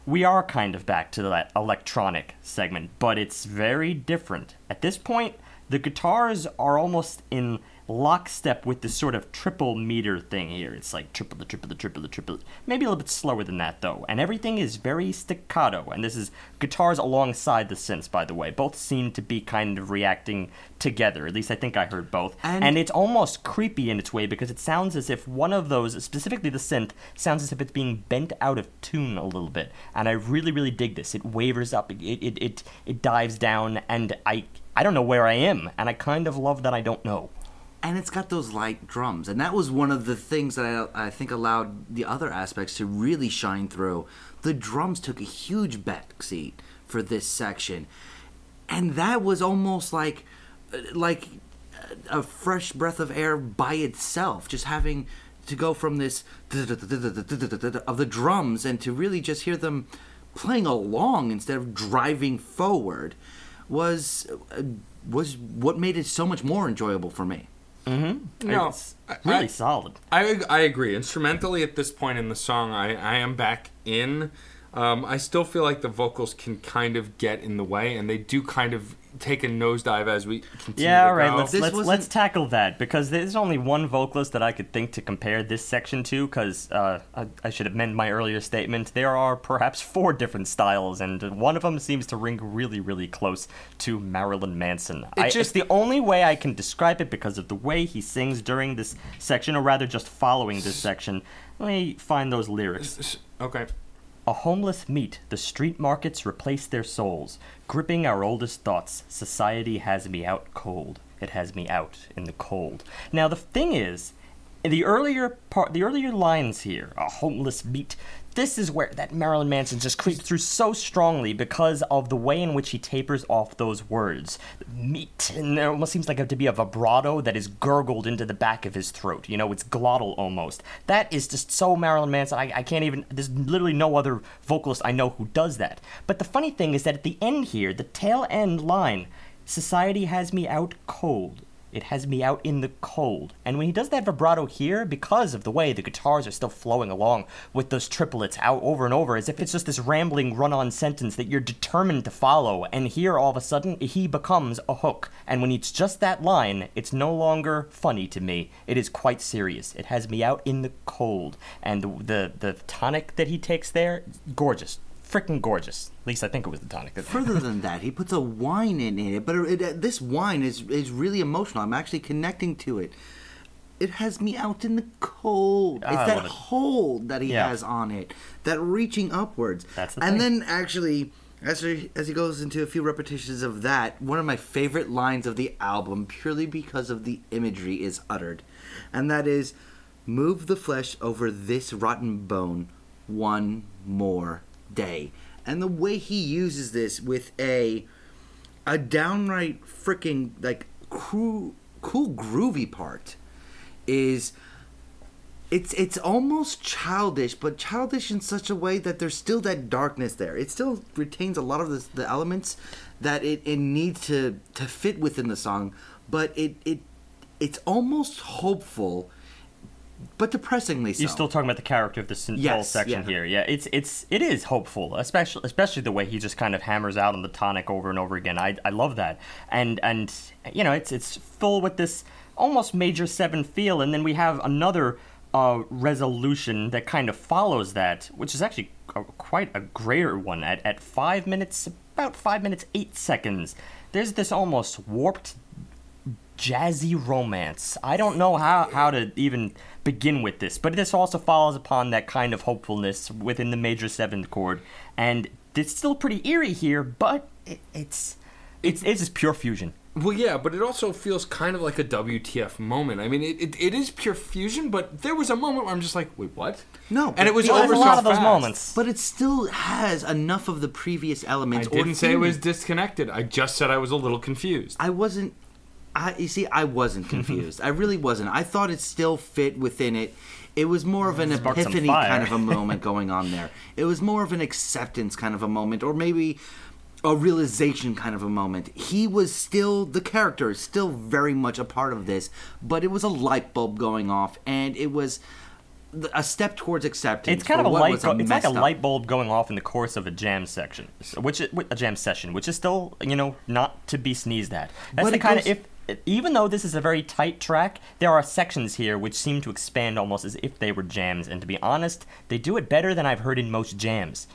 we are kind of back to that electronic segment, but it's very different. At this point, the guitars are almost in lockstep with this sort of triple meter thing here. It's like triple the triple the triple the triple. Maybe a little bit slower than that though. And everything is very staccato. And this is guitars alongside the synths, by the way. Both seem to be kind of reacting together. At least I think I heard both. And- and it's almost creepy in its way because it sounds as if one of those, specifically the synth, sounds as if it's being bent out of tune a little bit. And I really, really dig this. It wavers up, it it it, it dives down, and I I don't know where I am, and I kind of love that I don't know. And it's got those light drums. And that was one of the things that I, I think allowed the other aspects to really shine through. The drums took a huge backseat for this section. And that was almost like like a fresh breath of air by itself. Just having to go from this of the drums and to really just hear them playing along instead of driving forward was was what made it so much more enjoyable for me Mm-hmm. No, it's really I- solid. I I agree. Instrumentally, at this point in the song, I, I am back in. Um, I still feel like the vocals can kind of get in the way, and they do kind of take a nosedive as we continue. Yeah, to all right. go. Let's This let's wasn't- let's tackle that because there's only one vocalist that I could think to compare this section to. Because uh, I, I should amend my earlier statement. There are perhaps four different styles, and one of them seems to ring really, really close to Marilyn Manson. I, it's just- the only way I can describe it because of the way he sings during this section, or rather, just following this section. Let me find those lyrics. Okay. A homeless meet, the street markets replace their souls. Gripping our oldest thoughts, society has me out cold. It has me out in the cold. Now the thing is, the earlier part, the earlier lines here, a homeless meet. This is where that Marilyn Manson just creeps through so strongly because of the way in which he tapers off those words. Meat, and there almost seems like it to be a vibrato that is gurgled into the back of his throat. You know, it's glottal almost. That is just so Marilyn Manson. I, I can't even. There's literally no other vocalist I know who does that. But the funny thing is that at the end here, the tail end line, society has me out cold. It has me out in the cold. And when he does that vibrato here, because of the way the guitars are still flowing along with those triplets out over and over, as if it's just this rambling run on sentence that you're determined to follow, and here all of a sudden he becomes a hook. And when it's just that line, it's no longer funny to me. It is quite serious. It has me out in the cold. And the, the, the tonic that he takes there, gorgeous. Freaking gorgeous. At least I think it was the tonic. that- Further than that, he puts a wine in it, but it, it, this wine is is really emotional. I'm actually connecting to it. It has me out in the cold. It's ah, that it. hold that he Yeah. has on it, that reaching upwards. That's the and thing. then actually, as he, as he goes into a few repetitions of that, one of my favorite lines of the album, purely because of the imagery, is uttered, and that is, "Move the flesh over this rotten bone, one more day." And the way he uses this with a a downright freaking like cool, cool groovy part is it's it's almost childish, but childish in such a way that there's still that darkness there. It still retains a lot of the, the elements that it, it needs to to fit within the song, but it it it's almost hopeful, but depressingly so. You're still talking about the character of this whole Yes, section yeah. here. Yeah, it's it's it is hopeful, especially especially the way he just kind of hammers out on the tonic over and over again. I I love that, and and you know it's it's full with this almost major seven feel, and then we have another uh, resolution that kind of follows that, which is actually a, quite a greater one at at five minutes, about five minutes eight seconds. There's this almost warped jazzy romance. I don't know how, how to even begin with this, but this also follows upon that kind of hopefulness within the major seventh chord, and it's still pretty eerie here, but it, it's it's it's just pure fusion. Well, yeah, but it also feels kind of like a WTF moment. I mean, it, it, it is pure fusion, but there was a moment where I'm just like, wait, what? No, and it was but over a so lot of those fast. moments. but it still has enough of the previous elements. I didn't say it was disconnected. I just said I was a little confused. I wasn't. I you see, I wasn't confused. I really wasn't. I thought it still fit within it. It was more of an Sparked epiphany kind of a moment going on there. It was more of an acceptance kind of a moment, or maybe a realization kind of a moment. He was still the character, is still very much a part of this, but it was a light bulb going off, and it was a step towards acceptance. It's kind of a light. Go- it's like a up- light bulb going off in the course of a jam section, which is, a jam session, which is still you know not to be sneezed at. That's But the kind goes- of if even though this is a very tight track, there are sections here which seem to expand almost as if they were jams. And to be honest, they do it better than I've heard in most jams.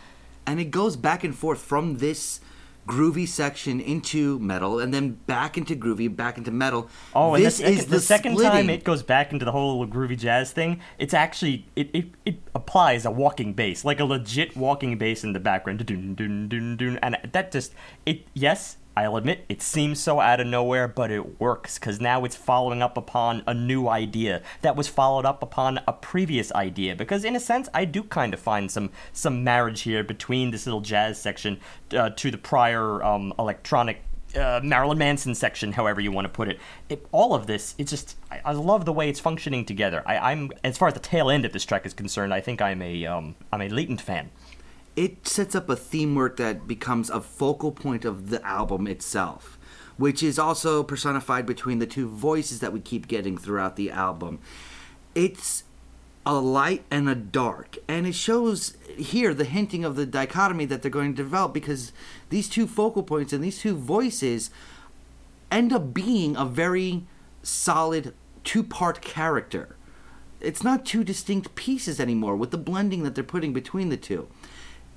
and it goes back and forth from this groovy section into metal and then back into groovy back into metal Oh, and this the, is the, second time it goes back into the whole groovy jazz thing, it's actually it, it, it applies a walking bass, like a legit walking bass in the background, and that just it. Yes, I'll admit it seems so out of nowhere, but it works because now it's following up upon a new idea that was followed up upon a previous idea. Because in a sense, I do kind of find some some marriage here between this little jazz section uh, to the prior um, electronic uh, Marilyn Manson section, however you want to put it. it all of this, it's just I, I love the way it's functioning together. I, I'm as far as the tail end of this track is concerned, I think I'm a um, I'm a latent fan. It sets up a theme work that becomes a focal point of the album itself, which is also personified between the two voices that we keep getting throughout the album. It's a light and a dark. And it shows here the hinting of the dichotomy that they're going to develop because these two focal points and these two voices end up being a very solid two part character. It's not two distinct pieces anymore with the blending that they're putting between the two.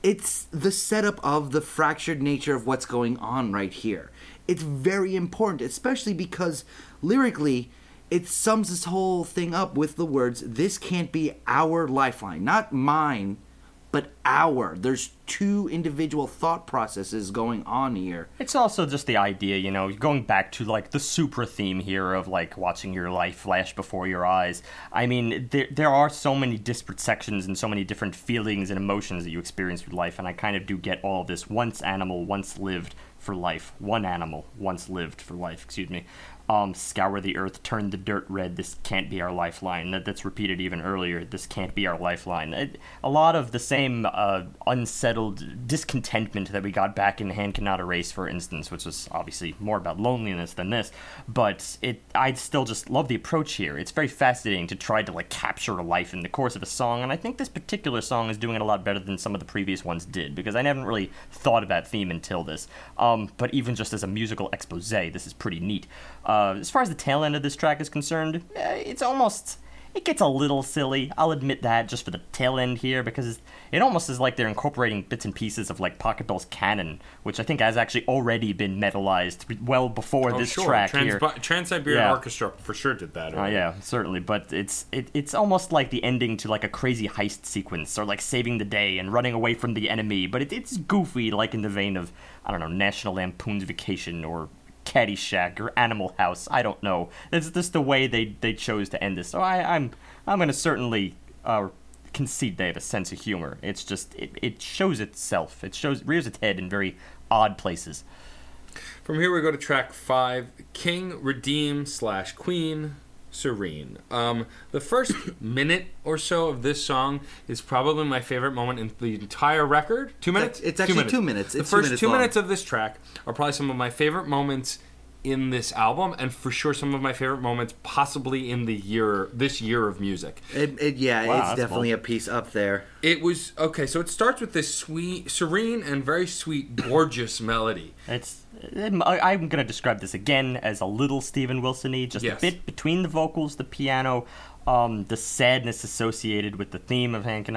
It's the setup of the fractured nature of what's going on right here. It's very important, especially because lyrically, it sums this whole thing up with the words, This can't be our lifeline, not mine, but our. There's two individual thought processes going on here. It's also just the idea, you know, going back to like the supra theme here of like watching your life flash before your eyes. I mean, there, there are so many disparate sections and so many different feelings and emotions that you experience with life, and I kind of do get all of this. Once animal, once lived for life. One animal, once lived for life, excuse me um, scour the earth, turn the dirt red. This can't be our lifeline. That, that's repeated even earlier. This can't be our lifeline. It, a lot of the same uh, unsettled discontentment that we got back in Hand Cannot Erase, for instance, which was obviously more about loneliness than this. But it, I still just love the approach here. It's very fascinating to try to like capture a life in the course of a song, and I think this particular song is doing it a lot better than some of the previous ones did because I haven't really thought of that theme until this. Um, but even just as a musical expose, this is pretty neat. Uh, as far as the tail end of this track is concerned, eh, it's almost it gets a little silly. I'll admit that just for the tail end here because it almost is like they're incorporating bits and pieces of like Pachelbel's canon, which I think has actually already been metalized well before Oh, this sure. track Trans- here. Trans Siberian Yeah. Orchestra for sure did that. Oh yeah, certainly. But it's it, it's almost like the ending to like a crazy heist sequence, or like saving the day and running away from the enemy. But it, it's goofy, like in the vein of I don't know, National Lampoon's Vacation or Caddyshack or Animal House. I don't know. It's just the way they they chose to end this. So I, I'm I'm gonna certainly uh, concede they have a sense of humor. It's just it, it shows itself. It shows rears its head in very odd places. From here we go to track five: King, Redeem slash Queen, Serene. Um, the first minute or so of this song is probably my favorite moment in the entire record. Two minutes. it's actually two minutes. The It's two first minutes two minutes of this track are probably some of my favorite moments in this album, and for sure some of my favorite moments, possibly in the year this year of music. It, it, yeah, Wow, it's that's definitely a piece up there. It was okay. So it starts with this sweet, serene, and very sweet, gorgeous melody. It's. Um, I- I'm going to describe this again as a little Steven Wilson-y, just Yes. a bit between the vocals, the piano, um, the sadness associated with the theme of Hand chime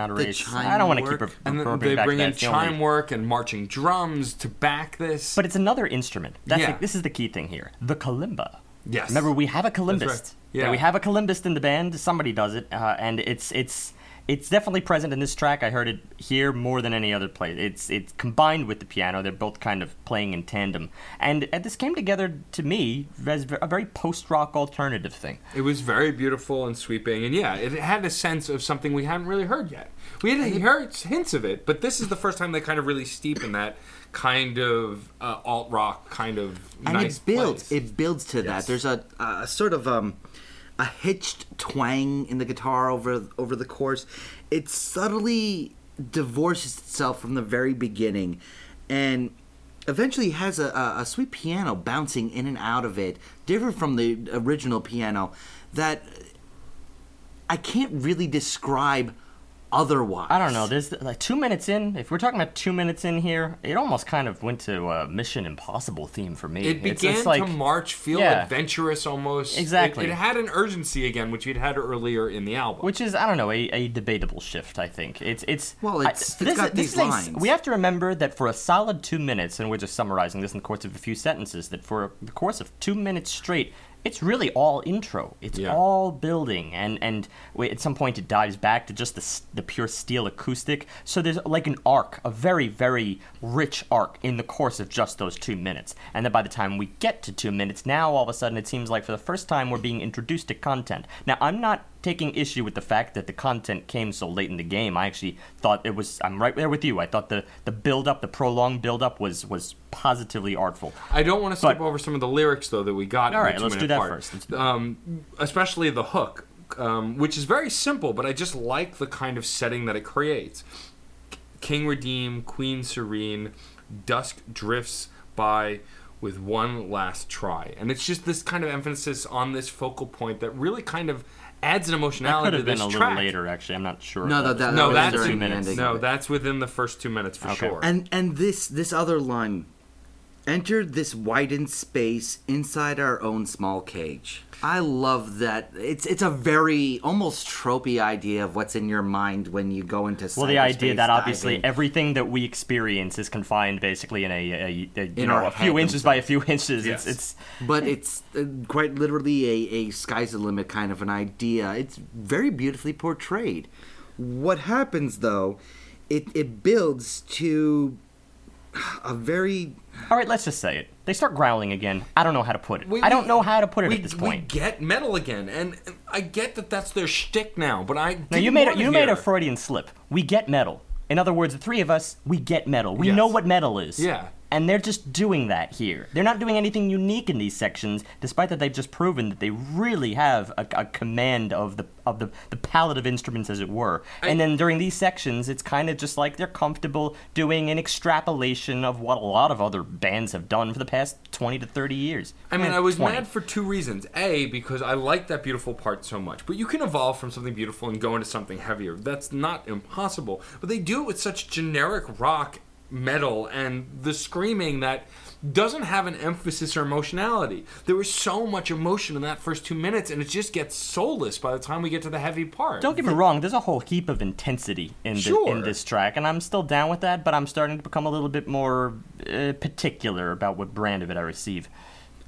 I don't want to keep re- And reverberating they bring in the only- chime work and marching drums to back this. But it's another instrument. That's Yeah. the- this is the key thing here. The kalimba. Yes. Remember, we have a kalimbist. right. Yeah. we have a kalimbist in the band. Somebody does it, uh, and it's it's it's definitely present in this track. I heard it here more than any other place. It's it's combined with the piano. They're both kind of playing in tandem, and, and this came together to me as a very post rock alternative thing. It was very beautiful and sweeping, and yeah, it had a sense of something we hadn't really heard yet. We had heard hints of it, but this is the first time they kind of really steep in that kind of uh, alt rock kind of and nice it builds place. it builds to Yes. that there's a, a sort of um a hitched twang in the guitar over over the course it subtly divorces itself from the very beginning and eventually has a, a, a sweet piano bouncing in and out of it different from the original piano that i can't really describe otherwise I don't know. There's like two minutes in. If we're talking about two minutes in here, it almost kind of went to a Mission Impossible theme for me. It It's- began it's like, to march, feel Yeah. adventurous almost. Exactly. It, it had an urgency again, which we'd had earlier in the album. which is I don't know a, a debatable shift. I think it's it's Well, I- it's- it's got these a- lines. we have to remember that for a solid two minutes, and we're just summarizing this in the course of a few sentences. That for the course of two minutes straight, it's really all intro. It's Yeah. all building, and and at some point it dives back to just the the pure steel acoustic. So there's like an arc, a very very rich arc in the course of just those two minutes. And then by the time we get to two minutes, now all of a sudden it seems like for the first time we're being introduced to content. Now I'm not taking issue with the fact that the content came so late in the game. I actually thought it was. I'm right there with you. I thought the the build up, the prolonged build up, was was positively artful. I don't want to skip But- over some of the lyrics though that we got. All in let's do that part. first. Um, especially the hook, um, which is very simple, but I just like the kind of setting that it creates. King Redeem, Queen Serene, dusk drifts by with one last try, and it's just this kind of emphasis on this focal point that really kind of adds an That emotionality could to have been this a little track. later, actually. I'm not sure. No, if that- that No, was that's two minutes. No, that's within the first two minutes for Okay. sure. And and this this other line, enter this widened space inside our own small cage. I love that. It's it's a very almost tropey idea of what's in your mind when you go into. Well, the idea cyberspace that obviously everything that we experience is confined basically in a, a, a you In know, a few head inches by a few inches. Yes. It's it's but it's uh, quite literally a, a sky's the limit kind of an idea. It's very beautifully portrayed. What happens though, it, it builds to a very all right. Let's just say it. They start growling again. I don't know how to put it. We- I don't know how to put it we, at this point we get metal again, and I get that that's their shtick now. But I Now you made a, you made a Freudian slip. We get metal. In other words, the three of us, we get metal. We Yes. know what metal is. Yeah. And they're just doing that here. They're not doing anything unique in these sections, despite that they've just proven that they really have a, a command of the of the, the palette of instruments, as it were. and then during these sections, it's kind of just like they're comfortable doing an extrapolation of what a lot of other bands have done for the past twenty to thirty years. I mean, Eh, I was 20. mad for two reasons. A, because I like that beautiful part so much. But you can evolve from something beautiful and go into something heavier. That's not impossible. But they do it with such generic rock metal and the screaming that doesn't have an emphasis or emotionality. There was so much emotion in that first two minutes, and it just gets soulless by the time we get to the heavy part. Don't get me wrong. There's a whole heap of intensity in the, Sure. in this track, and I'm still down with that. But I'm starting to become a little bit more uh, particular about what brand of it I receive.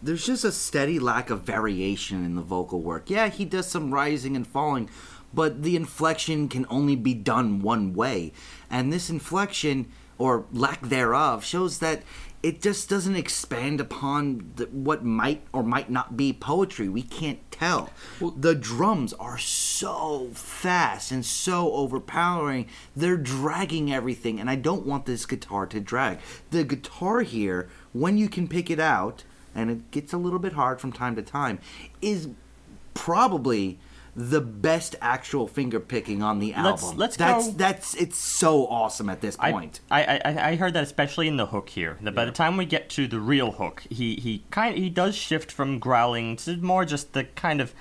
there's just a steady lack of variation in the vocal work. Yeah, he does some rising and falling, but the inflection can only be done one way. And this inflection, or lack thereof, shows that it just doesn't expand upon the, what might or might not be poetry. We can't tell. the drums are so fast and so overpowering. They're dragging everything, and I don't want this guitar to drag. The guitar here, when you can pick it out, and it gets a little bit hard from time to time, is probably the best actual finger picking on the Let's- album. let's that's go- that's it's so awesome at this point. I, I I heard that especially in the hook here. That by the time we get to the real hook, he he kind he does shift from growling to more just the kind of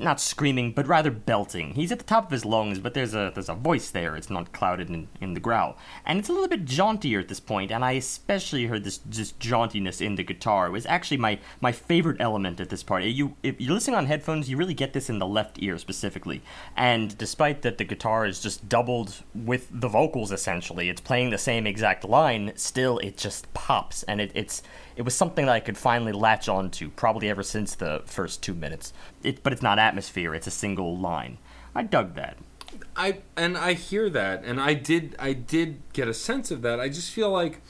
not screaming, but rather belting. He's at the top of his lungs, but there's a there's a voice there. It's not clouded in, in the growl, and it's a little bit jauntier at this point. And I especially heard this just jauntiness in the guitar. It was actually my my favorite element at this part. You if you're listening on headphones, you really get this in the left ear specifically. And despite that, the guitar is just doubled with the vocals essentially. It's playing the same exact line. Still, it just pops, and it, it's it was something that I could finally latch on to, probably ever since the first two minutes. It, but it's not atmosphere; it's a single line. I dug that. I and I hear that, and I did I did get a sense of that. I just feel like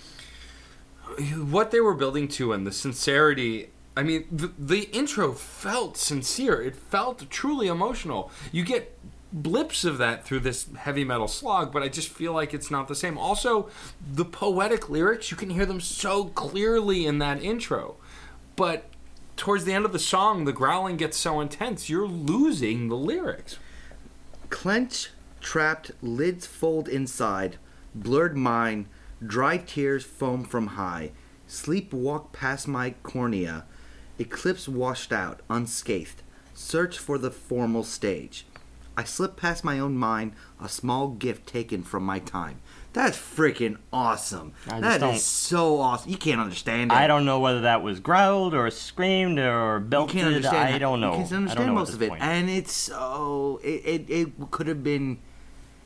what they were building to and the sincerity. I mean, the, the intro felt sincere. It felt truly emotional. You get blips of that through this heavy metal slog, but I just feel like it's not the same. Also, the poetic lyrics, you can hear them so clearly in that intro. But towards the end of the song, the growling gets so intense, you're losing the lyrics. Clench, trapped, lids fold inside, blurred mind, dry tears foam from high, sleep walk past my cornea, eclipse washed out, unscathed, search for the formal stage. I slip past my own mind, a small gift taken from my time. That's freaking awesome. That is so awesome. You can't understand it. I don't know whether that was growled or screamed or You belted. can't understand. I don't know. You can't I understand don't know most of it, point. and it's so it, it it could have been,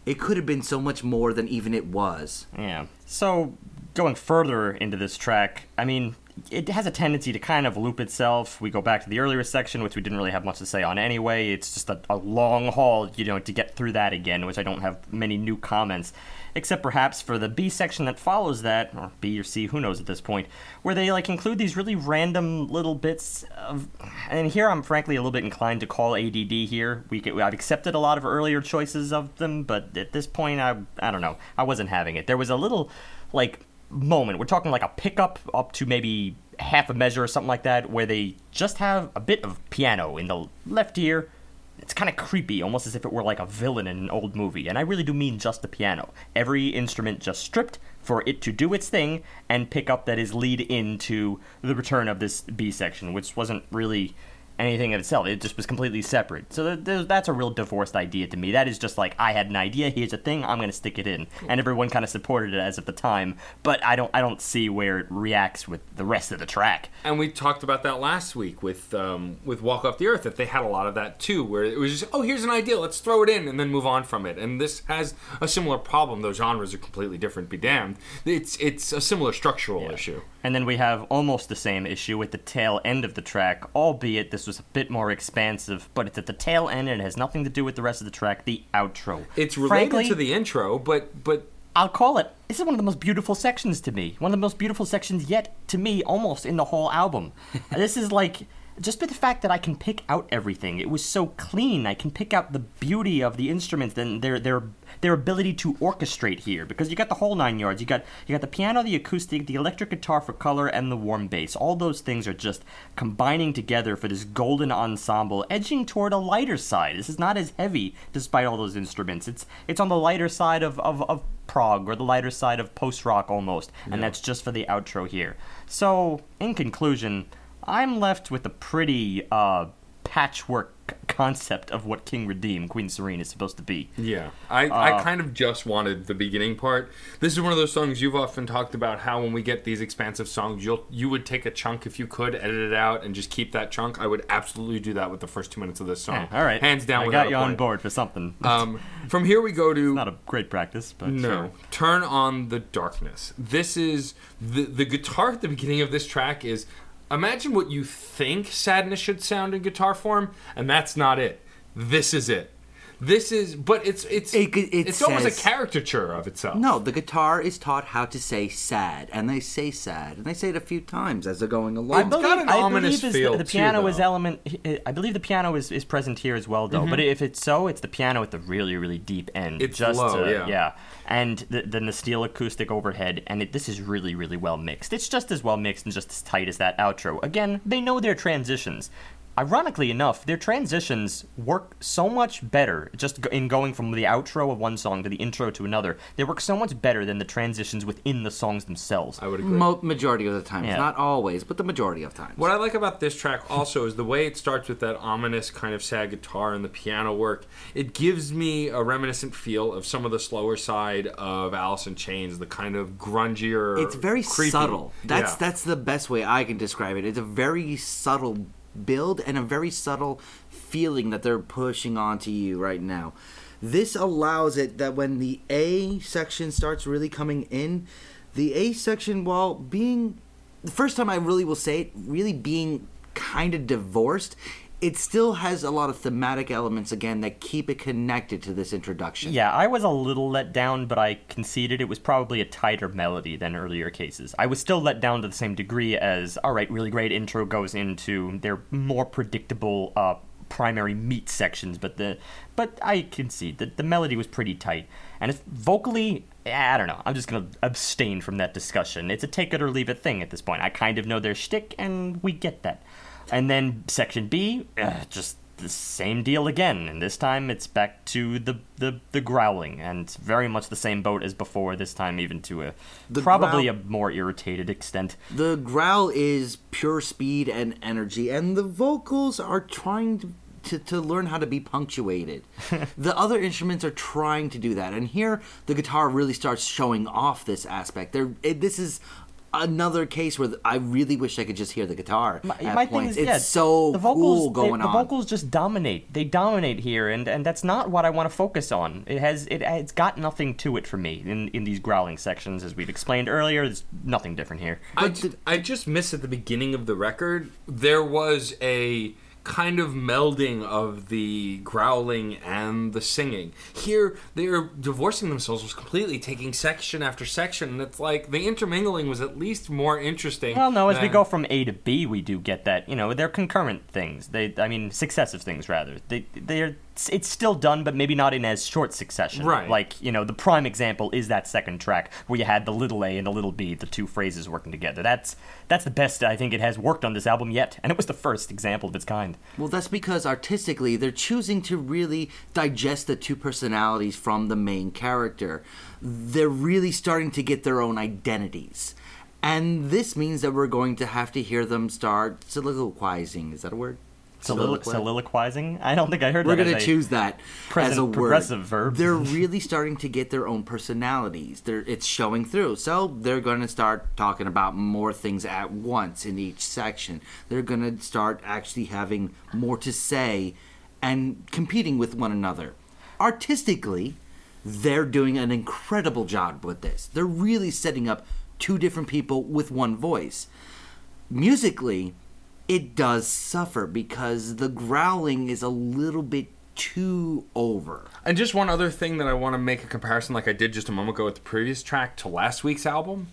it could have been so much more than even it was. Yeah. So going further into this track, I mean, it has a tendency to kind of loop itself. We go back to the earlier section, which we didn't really have much to say on anyway. It's just a, a long haul, you know, to get through that again, which I don't have many new comments, except perhaps for the B section that follows that, or B or C, who knows at this point, where they like include these really random little bits of. And here I'm frankly a little bit inclined to call ADD here. We get, I've accepted a lot of earlier choices of them, but at this point, I I don't know. I wasn't having it. There was a little like moment. We're talking like a pickup up to maybe half a measure or something like that, where they just have a bit of piano in the left ear. It's kind of creepy, almost as if it were like a villain in an old movie. And I really do mean just the piano. Every instrument just stripped for it to do its thing and pick up that is lead into the return of this B section, which wasn't really anything of itself. It just was completely separate. So th- th- that's a real divorced idea to me. That is just like I had an idea. Here's a thing. I'm going to stick it in, and everyone kind of supported it as of the time. But I don't I don't see where it reacts with the rest of the track. And we talked about that last week with um, with Walk Off the Earth that they had a lot of that too, where it was just oh here's an idea, let's throw it in and then move on from it. And this has a similar problem. Those genres are completely different. Be damned. It's it's a similar structural issue. And then we have almost the same issue with the tail end of the track, albeit this was a bit more expansive, but it's at the tail end and it has nothing to do with the rest of the track, the outro. It's related Frankly, to the intro, but but I'll call it. This is one of the most beautiful sections to me. One of the most beautiful sections yet to me, almost in the whole album. this is like just by the fact that I can pick out everything. It was so clean. I can pick out the beauty of the instruments and their their their ability to orchestrate here because you got the whole nine yards. You got you got the piano, the acoustic, the electric guitar for color, and the warm bass. All those things are just combining together for this golden ensemble, edging toward a lighter side. This is not as heavy despite all those instruments. It's it's on the lighter side of of, of prog or the lighter side of post rock almost, and that's just for the outro here. So in conclusion. I'm left with a pretty uh, patchwork concept of what King Redeem, Queen Serene is supposed to be. Yeah, I, I kind of just wanted the beginning part. This is one of those songs you've often talked about. How when we get these expansive songs, you'll you would take a chunk if you could, edit it out, and just keep that chunk. I would absolutely do that with the first two minutes of this song. All right, hands down. I got you on board for something. Um, from here we go to Not a great practice, but no. sure. Turn on the darkness. This is the the guitar at the beginning of this track is imagine what you think sadness should sound in guitar form, and that's not it. This is it. This is, but it's it's It- it it's almost a caricature of itself. No, the guitar is taught how to say sad, and they say sad, and they say it a few times as they're going along. I It's believe, got an I ominous believe is feel, the, the too, piano is element. I believe the piano is, is present here as well, though. Mm-hmm. But if it's so, it's the piano at the really really deep end. It's just low, uh, to- yeah. and the the steel acoustic overhead, and it, this is really really well mixed. It's just as well mixed and just as tight as that outro. Again, they know their transitions. Ironically enough, their transitions work so much better just in going from the outro of one song to the intro to another. They work so much better than the transitions within the songs themselves. I would agree. Mo- majority of the times, Yeah. not always, but the majority of times. What I like about this track also is the way it starts with that ominous kind of sad guitar and the piano work. It gives me a reminiscent feel of some of the slower side of Alice in Chains, the kind of grungier. it's very creepy. subtle. That's Yeah. that's the best way I can describe it. It's a very subtle build and a very subtle feeling that they're pushing onto you right now. This allows it that when the A section starts really coming in, the A section, while being the first time I really will say it, really being kind of divorced, it still has a lot of thematic elements again that keep it connected to this introduction. Yeah, I was a little let down, but I conceded it was probably a tighter melody than earlier cases. I was still let down to the same degree as, all right, really great intro goes into their more predictable uh, primary meat sections, but the but I concede that the melody was pretty tight, and it's vocally. I don't know. I'm just gonna abstain from that discussion. It's a take it or leave it thing at this point. I kind of know their shtick, and we get that. And then section B, uh, just the same deal again, and this time it's back to the the, the growling, and very much the same boat as before. This time, even to a The probably growl- a more irritated extent. The growl is pure speed and energy, and the vocals are trying to, to, to learn how to be punctuated. the other instruments are trying to do that, and here the guitar really starts showing off this aspect. There, it, this is another case where I really wish I could just hear the guitar My, at my thing is, it's yeah, so the vocals, cool they- going the on. vocals just dominate. They dominate here, and, and that's not what I want to focus on. It has it it's got nothing to it for me in in these growling sections, as we've explained earlier. There's nothing different here. I, ju- I just miss at the beginning of the record there was a kind of melding of the growling and the singing. Here they're divorcing themselves was completely, taking section after section, and it's like the intermingling was at least more interesting. Well, no, as we go from A to B, we do get that. You know, they're concurrent things. They, I mean, successive things rather. They, they're. It's still done, but maybe not in as short succession. Right. Like you know, the prime example is that second track where you had the little A and the little B, the two phrases working together. That's that's the best I think it has worked on this album yet, and it was the first example of its kind. Well, that's because artistically they're choosing to really digest the two personalities from the main character. They're really starting to get their own identities. And this means that we're going to have to hear them start soliloquizing. Is that a word? Solilo- soliloquizing. I don't think I heard We're going to choose that as a word. progressive verb. They're really starting to get their own personalities. They're, it's showing through. So they're going to start talking about more things at once in each section. They're going to start actually having more to say and competing with one another. Artistically, they're doing an incredible job with this. They're really setting up two different people with one voice musically, it does suffer because the growling is a little bit too over. And just one other thing that I want to make a comparison, like I did just a moment ago with the previous track to last week's album.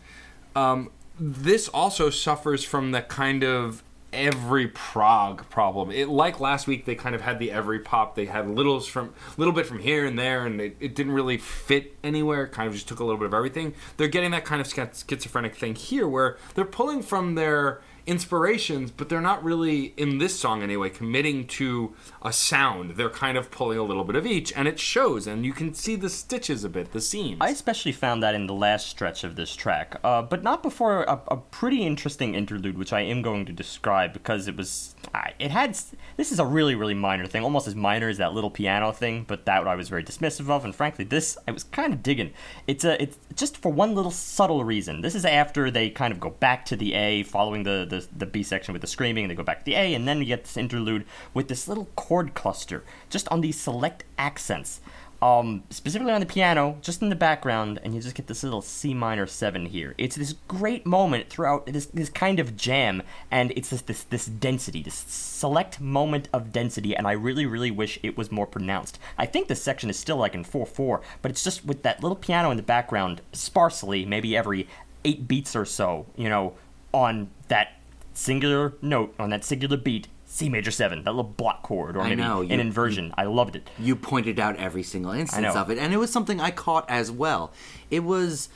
Um, this also suffers from the kind of every prog problem. It like last week, they kind of had the every pop. They had littles from little bit from here and there, and it, it didn't really fit anywhere. It kind of just took a little bit of everything. They're getting that kind of schiz- schizophrenic thing here, where they're pulling from their inspirations, but they're not really in this song anyway committing to a sound. They're kind of pulling a little bit of each, and it shows, and you can see the stitches a bit, the seams. I especially found that in the last stretch of this track, uh, but not before a, a pretty interesting interlude, which I am going to describe because it was. It had. This is a really, really minor thing, almost as minor as that little piano thing, but that I was very dismissive of, and frankly, this I was kind of digging. It's a. It's just for one little subtle reason. This is after they kind of go back to the A, following the the, the B section with the screaming, they go back to the A, and then you get this interlude with this little chord cluster, just on these select accents um, specifically on the piano, just in the background, and you just get this little C minor seven here. It's this great moment throughout this this kind of jam, and it's this this this density, this select moment of density, and I really really wish it was more pronounced. I think this section is still like in four four, but it's just with that little piano in the background, sparsely, maybe every eight beats or so, you know, on that singular note, on that singular beat. C major seven, that little block chord, or maybe know, an you- inversion. I loved it. You pointed out every single instance of it, and it was something I caught as well. It was.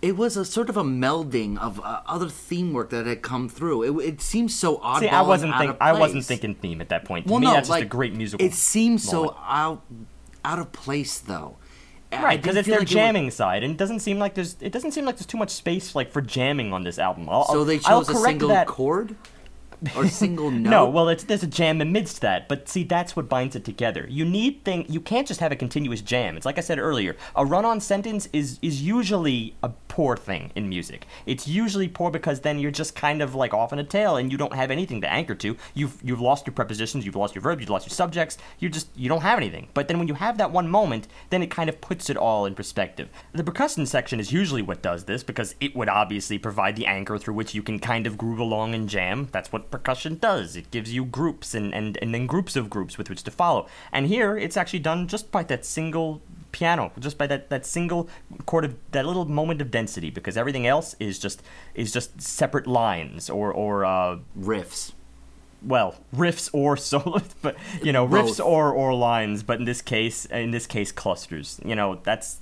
It was a sort of a melding of uh, other theme work that had come through. It, it seems so odd. See, I wasn't think I wasn't thinking theme at that point. To Well, me, no, that's just a great musical. It seems so out out of place, though. Right because it's their like it jamming side, and it doesn't seem like there's it doesn't seem like there's too much space like for jamming on this album. I'll, so they I'll chose a single that. chord or single note. No, well, it's, there's a jam amidst that, but see, that's what binds it together. You need thing. You can't just have a continuous jam. It's like I said earlier. A run-on sentence is is usually a poor thing in music. It's usually poor because then you're just kind of like off in a tail, and you don't have anything to anchor to. You've you've lost your prepositions, you've lost your verbs, you've lost your subjects. You just you don't have anything. But then when you have that one moment, then it kind of puts it all in perspective. The percussion section is usually what does this because it would obviously provide the anchor through which you can kind of groove along and jam. That's what percussion does. It gives you groups and, and, and then groups of groups with which to follow. And here it's actually done just by that single piano, just by that, that single chord of that little moment of density because everything else is just is just separate lines or or uh, riffs. well, riffs or solos, but you know, riffs or or lines, but in this case, in this case, clusters. You know, that's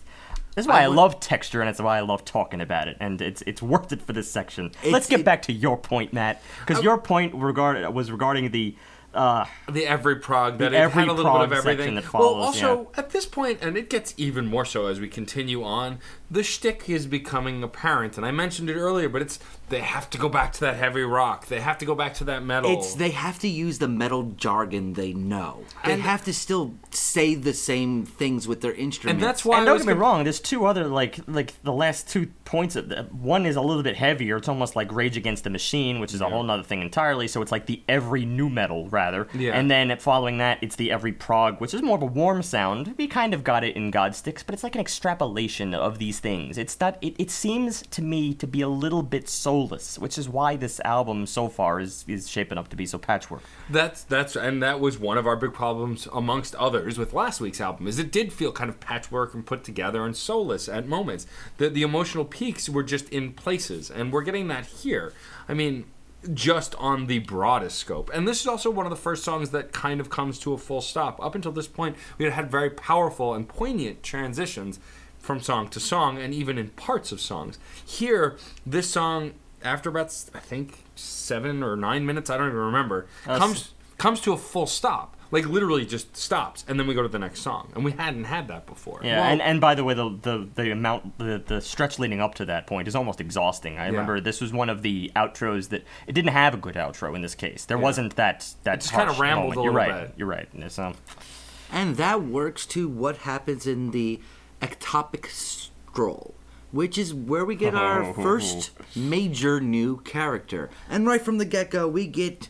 that's why I, I would- love texture, and that's why I love talking about it, and it's it's worth it for this section. Let's get it- back to your point, Matt, because your point regard was regarding the. Uh, the every prog that every had a little bit of everything. that well, follows, also at this point, and it gets even more so as we continue on. The shtick is becoming apparent, and I mentioned it earlier, but it's they have to go back to that heavy rock. They have to go back to that metal. It's they have to use the metal jargon they know. They And- have to still say the same things with their instruments. and that's why and I don't was get me com- wrong. There's two other like like the last two points. Of the, one is a little bit heavier. It's almost like Rage Against the Machine, which is a whole other thing entirely. So it's like the every nu metal rather. Yeah. And then following that, it's the every prog, which is more of a warm sound. We kind of got it in Godsticks, but it's like an extrapolation of these things. It's not. It, it seems to me to be a little bit soulless, which is why this album so far is is shaping up to be so patchwork. That's that's and that was one of our big problems amongst others with last week's album is it did feel kind of patchwork and put together and soulless at moments. The the emotional peaks were just in places and we're getting that here. I mean just on the broadest scope. And this is also one of the first songs that kind of comes to a full stop. Up until this point, we had had very powerful and poignant transitions from song to song and even in parts of songs. Here, this song after about I think 7 or 9 minutes, I don't even remember, Uh, comes comes to a full stop. Like literally just stops, and then we go to the next song, and we hadn't had that before. Yeah, Well- and, and by the way, the, the, the amount, the, the stretch leading up to that point is almost exhausting. I remember this was one of the outros that it didn't have a good outro in this case. There wasn't that that just kinda harsh rambled moment. a You're right. bit. You're right. It's, um, And that works to what happens in the ectopic stroll, which is where we get our first major new character. And right from the get go, we get.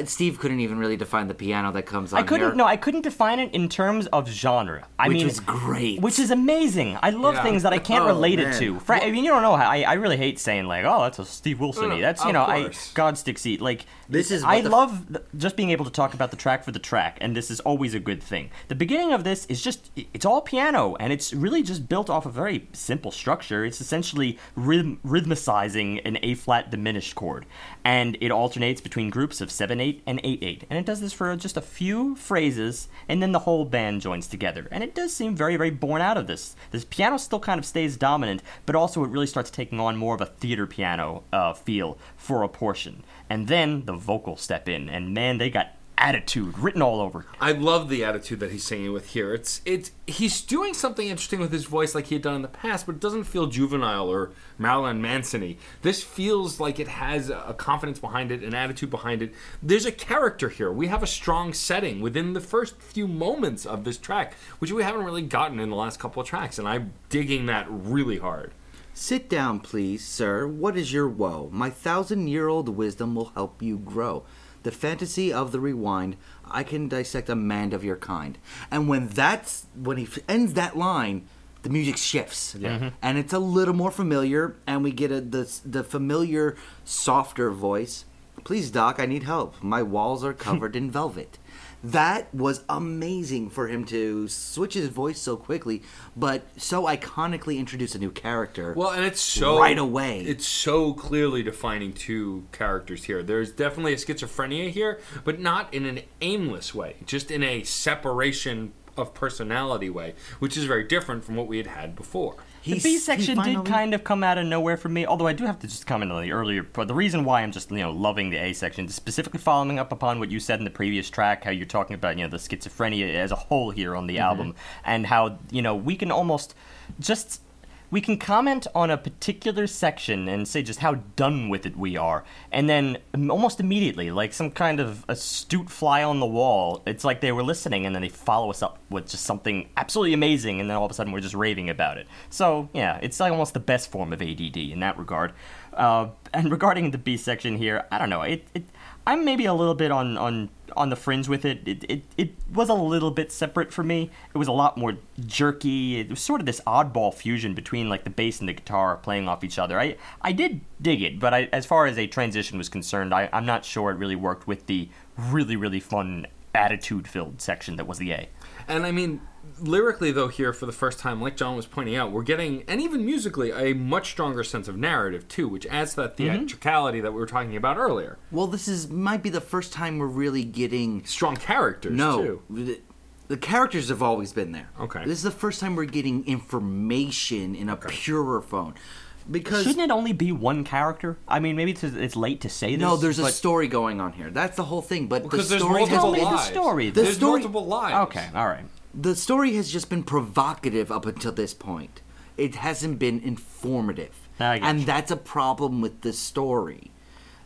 Uh, Steve couldn't even really define the piano that comes on I couldn't. here. No, I couldn't define it in terms of genre. I Which mean, was great. Which is amazing. I love Yeah. things that I can't Oh, relate it to. Fra- I mean, you don't know. I, I really hate saying like, "Oh, that's a Steve Wilson." No, no, that's you know, I course. Godsticksy. Like This is I love th- just being able to talk about the track for the track, and this is always a good thing. The beginning of this is just it's all piano, and it's really just built off a very simple structure. It's essentially rhythm rhythmicizing an A flat diminished chord, and it alternates between groups of seven eight and eight eight, and it does this for just a few phrases, and then the whole band joins together, and it does seem very very born out of this. This piano still kind of stays dominant, but also it really starts taking on more of a theater piano uh, feel for a portion, and then the vocals step in, and man, they got attitude written all over. I love the attitude that he's singing with here. It's it's he's doing something interesting with his voice like he had done in the past, but it doesn't feel juvenile or Marilyn Manson-y. This feels like it has a confidence behind it, an attitude behind it. There's a character here. We have a strong setting within the first few moments of this track, which we haven't really gotten in the last couple of tracks, and I'm digging that really hard. Sit down, please, sir. What is your woe? My thousand year old wisdom will help you grow. The fantasy of the rewind, I can dissect a man of your kind. And when that's when he ends that line, the music shifts, mm-hmm. and it's a little more familiar, and we get a the the familiar, softer voice. Please, doc, I need help. My walls are covered in velvet. That was amazing for him to switch his voice so quickly, but so iconically introduce a new character. Well, and it's so Right away. It's so clearly defining two characters here. There's definitely a schizophrenia here, but not in an aimless way, just in a separation of personality way, which is very different from what we had had before. The B section did kind of come out of nowhere for me, although I do have to just comment on the earlier. But the reason why I'm just you know loving the A section, specifically following up upon what you said in the previous track, how you're talking about you know the schizophrenia as a whole here on the Mm-hmm. album, and how you know we can almost just we can comment on a particular section and say just how done with it we are, and then almost immediately, like some kind of astute fly on the wall, it's like they were listening and then they follow us up with just something absolutely amazing, and then all of a sudden we're just raving about it. So yeah, it's like almost the best form of ADD in that regard. Uh, and regarding the B section here, I don't know. It, it I'm maybe a little bit on on on the fringe with it. It, it. it was a little bit separate for me. It was a lot more jerky. It was sort of this oddball fusion between like the bass and the guitar playing off each other. I I did dig it, but I, as far as a transition was concerned, I, I'm not sure it really worked with the really really fun attitude filled section that was the A. And I mean, lyrically, though, here for the first time, like John was pointing out, we're getting, and even musically, a much stronger sense of narrative, too, which adds to that mm-hmm. theatricality that we were talking about earlier. Well, this is might be the first time we're really getting Strong characters, no. too. The, the characters have always been there. Okay. This is the first time we're getting information in a purer phone. Because Shouldn't it only be one character? I mean, maybe it's, it's late to say this. no, there's a story going on here. That's the whole thing. But Because the there's story has multiple Tell me the story, The There's story- multiple lives. Okay, all right. The story has just been provocative up until this point. It hasn't been informative, and you. that's a problem with this story.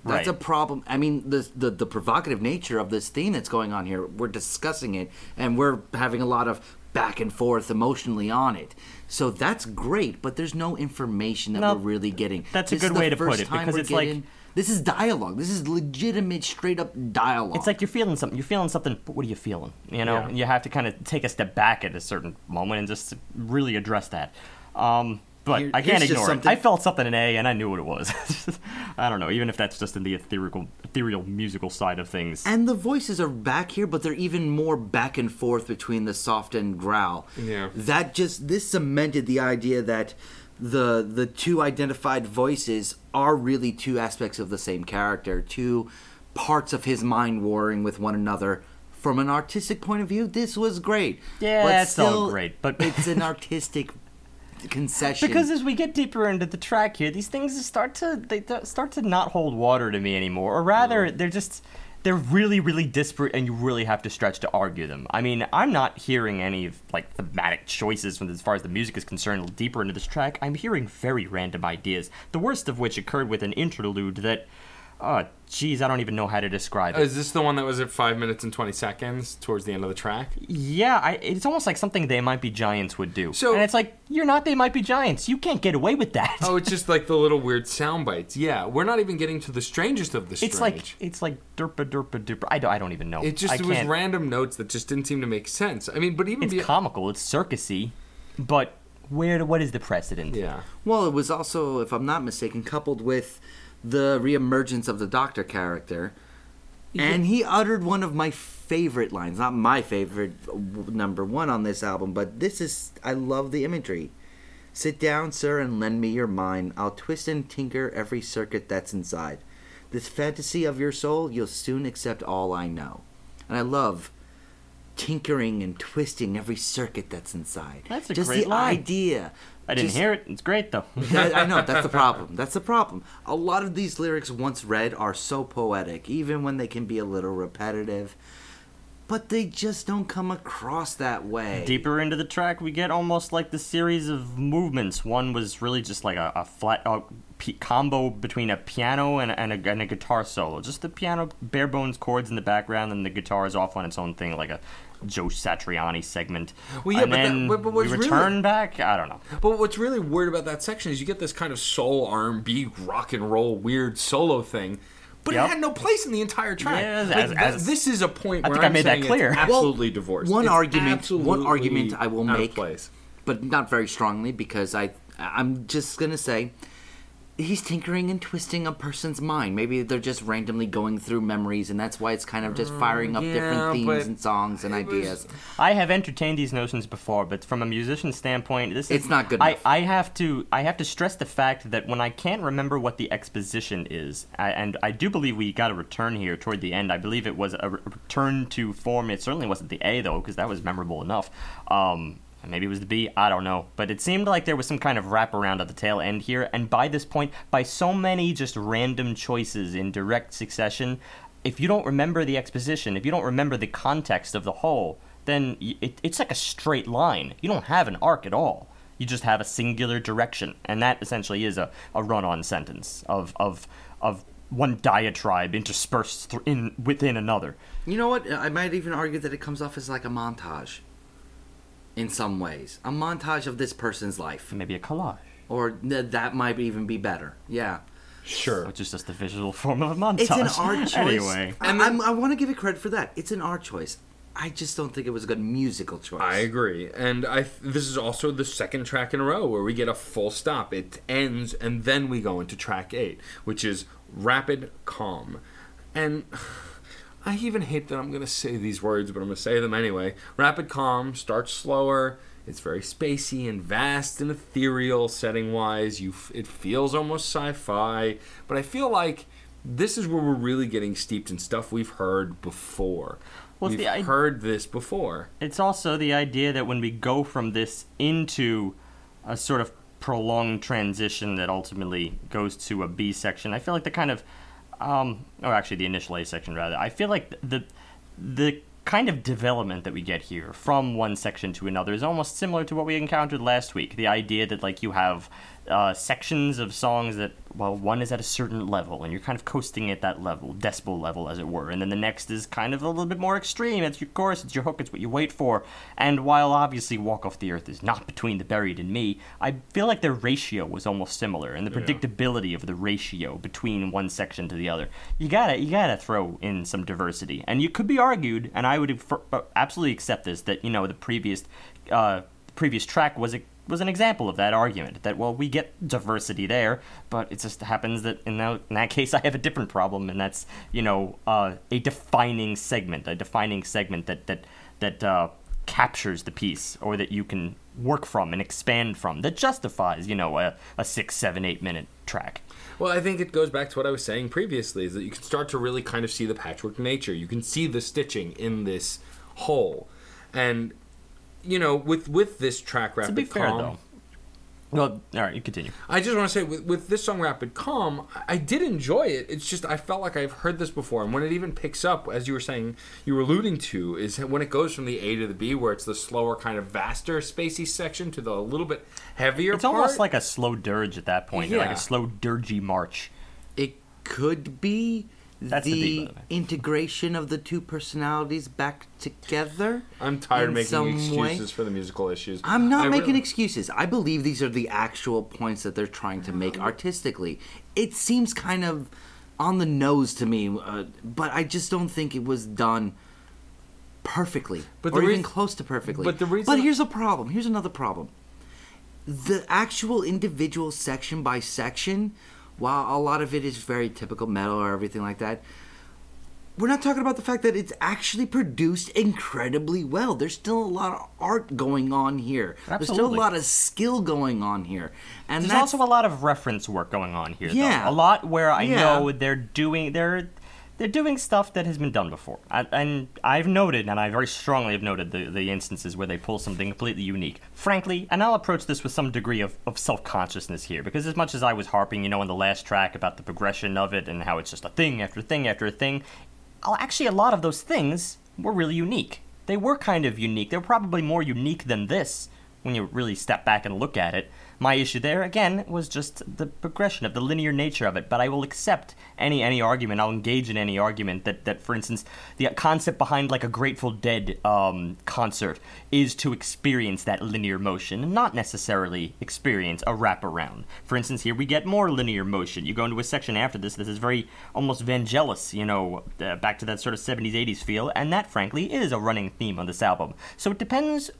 That's Right. a problem. I mean, the, the the provocative nature of this theme that's going on here. We're discussing it, and we're having a lot of back and forth emotionally on it. So that's great, but there's no information that No, we're really getting. that's a This is good way to put it, because it's like- this is dialogue. This is legitimate, straight up dialogue. It's like you're feeling something. You're feeling something, but what are you feeling? You know, Yeah. and you have to kind of take a step back at a certain moment and just really address that. Um, but Here- I can't ignore it. I felt something in A, and I knew what it was. I don't know, even if that's just in the ethereal, ethereal musical side of things. And the voices are back here, but they're even more back and forth between the soft and growl. Yeah. That just this cemented the idea that the the two identified voices are really two aspects of the same character, two parts of his mind warring with one another. From an artistic point of view, this was great. Yeah, but it's all still, great, but- it's an artistic concession. because as we get deeper into the track here, these things start to they start to not hold water to me anymore, or rather, they're just they're really, really disparate, and you really have to stretch to argue them. I mean, I'm not hearing any of like thematic choices from as far as the music is concerned. Deeper into this track, I'm hearing very random ideas. The worst of which occurred with an interlude that, oh, geez, I don't even know how to describe it. Is this the one that was at five minutes and twenty seconds towards the end of the track? Yeah, I, it's almost like something They Might Be Giants would do. So- and it's like, you're not They Might Be Giants. You can't get away with that. Oh, it's just like the little weird sound bites. Yeah, we're not even getting to the strangest of the strange. it's like it's like derpa derpa derpa. I don't I don't even know. it just I it was can't- random notes that just didn't seem to make sense. I mean, but even It's be- comical. It's circusy, but where what is the precedent? yeah. Well, it was also, if I'm not mistaken, coupled with the reemergence of the Doctor character. And he uttered one of my favorite lines. Not my favorite, number one on this album, but this is. I love the imagery. Sit down, sir, and lend me your mind. I'll twist and tinker every circuit that's inside. This fantasy of your soul, you'll soon accept all I know. And I love tinkering and twisting every circuit that's inside. That's a Just great the line. idea. I didn't Just- hear it. It's great though. I, I know that's the problem. That's the problem. A lot of these lyrics, once read, are so poetic, even when they can be a little repetitive. But they just don't come across that way. Deeper into the track, we get almost like the series of movements. One was really just like a, a flat uh, p- combo between a piano and, a- and, a, and a guitar solo. Just the piano, bare bones chords in the background, and the guitar is off on its own thing, like a Joe Satriani segment. Well, yeah, and but that- then but- but we what's really- return back. I don't know. But what's really weird about that section is you get this kind of soul R&B rock and roll weird solo thing, but Yep. it had no place in the entire track. Yeah, Like, as- as- this is a point I where think I I'm made that saying it's clear. Well, absolutely divorced. one It's argument- one argument I will make- place. but not very strongly because I I'm just gonna say he's tinkering and twisting a person's mind. Maybe they're just randomly going through memories, and that's why it's kind of just firing up yeah, different themes and songs and it was- ideas. I have entertained these notions before, but from a musician standpoint, this is It's not good I. I have to I have to stress the fact that when I can't remember what the exposition is, I, and I do believe we got a return here toward the end. I believe it was a return to form. It certainly wasn't the A though, because that was memorable enough. Um, maybe it was the B. I don't know, but it seemed like there was some kind of wraparound at the tail end here. And by this point, by so many just random choices in direct succession, if you don't remember the exposition, if you don't remember the context of the whole, then it, it's like a straight line. You don't have an arc at all. You just have a singular direction, and that essentially is a, a run-on sentence of of of one diatribe interspersed thr in within another. You know what? I might even argue that it comes off as like a montage. In some ways, a montage of this person's life, Maybe a collage, or th- that might even be better. Yeah, Sure. which is just the visual form of a montage. it's an art choice. anyway. and I, I want to give it credit for that. It's an art choice. I just don't think it was a good musical choice. I agree, and I th- this is also the second track in a row where we get a full stop. It ends, and then we go into track eight, which is rapid calm, and I even hate that I'm gonna say these words, but I'm gonna say them anyway. Rapid calm starts slower. It's very spacey and vast and ethereal setting wise. You, f- it feels almost sci-fi, but I feel like this is where we're really getting steeped in stuff we've heard before. Well, we've the i- heard this before. It's also the idea that when we go from this into a sort of prolonged transition that ultimately goes to a B section, I feel like the kind of, um, or actually the initial A section rather, I feel like the the kind of development that we get here from one section to another is almost similar to what we encountered last week. The idea that like you have uh, sections of songs that well one is at a certain level and you're kind of coasting at that level decibel level as it were and then the next is kind of a little bit more extreme. It's your chorus it's your hook it's what you wait for and while obviously walk off the earth is not between the buried and me i feel like their ratio was almost similar and the predictability of the ratio between one section to the other. You gotta you gotta throw in some diversity and you could be argued and i would uh, absolutely accept this that you know the previous uh previous track was a was an example of that argument that well we get diversity there but it just happens that in that, in that case i have a different problem and that's you know uh, a defining segment a defining segment that that that uh, captures the piece or that you can work from and expand from that justifies you know a, a six seven eight minute track Well, I think it goes back to what I was saying previously is that you can start to really kind of see the patchwork nature. You can see the stitching in this whole. And you know, with with this track rapid to be fair calm, though Well, all right, you continue. I just want to say with, with this song Rapid Calm, I- did enjoy it. It's just I felt like I've heard this before, and when it even picks up, as you were saying, you were alluding to, is when it goes from the A to the B, where it's the slower, kind of vaster, spacey section to the little bit heavier. It's almost like a slow dirge at that point, like a slow dirgy march. It could be That's the the, beat, by the way. integration of the two personalities back together. I'm tired of making excuses way. for the musical issues. I'm not I making really- excuses. I believe these are the actual points that they're trying to make artistically. It seems kind of on the nose to me, uh, but I just don't think it was done perfectly, But or the even reas- close to perfectly. but the reason- But here's a problem. Here's another problem. The actual individual section by section, while a lot of it is very typical metal or everything like that, we're not talking about the fact that it's actually produced incredibly well. There's still a lot of art going on here. There's still a lot of skill going on here. And There's also a lot of reference work going on here. Yeah. though. a lot where I Yeah. know they're doing they're they're doing stuff that has been done before, and I've noted, and I very strongly have noted the, the instances where they pull something completely unique. Frankly, and I'll approach this with some degree of, of self consciousness here, because as much as I was harping, you know, in the last track about the progression of it and how it's just a thing after thing after a thing, I'll- actually a lot of those things were really unique. They were kind of unique. They were probably more unique than this when you really step back and look at it. My issue there again was just the progression of the linear nature of it, but I will accept any any argument. I'll engage in any argument that, that for instance, the concept behind like a Grateful Dead um, concert is to experience that linear motion and not necessarily experience a wraparound. For instance, here we get more linear motion. You go into a section after this, this is very almost Vangelis, you know, uh, back to that sort of 70s, 80s feel, and that frankly is a running theme on this album. So it depends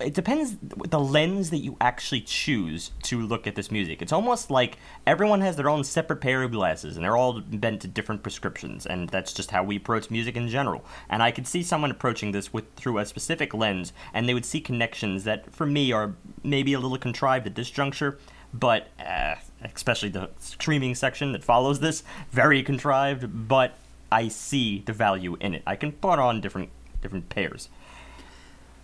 it depends the lens that you actually choose to look at this music. It's almost like everyone has their own separate pair of glasses and they're all bent to different prescriptions and that's just how we approach music in general. And I could see someone approaching this with through a specific lens and they would see connections that for me are maybe a little contrived at this juncture, but uh, especially the streaming section that follows this, very contrived, but I see the value in it. I can put on different different pairs.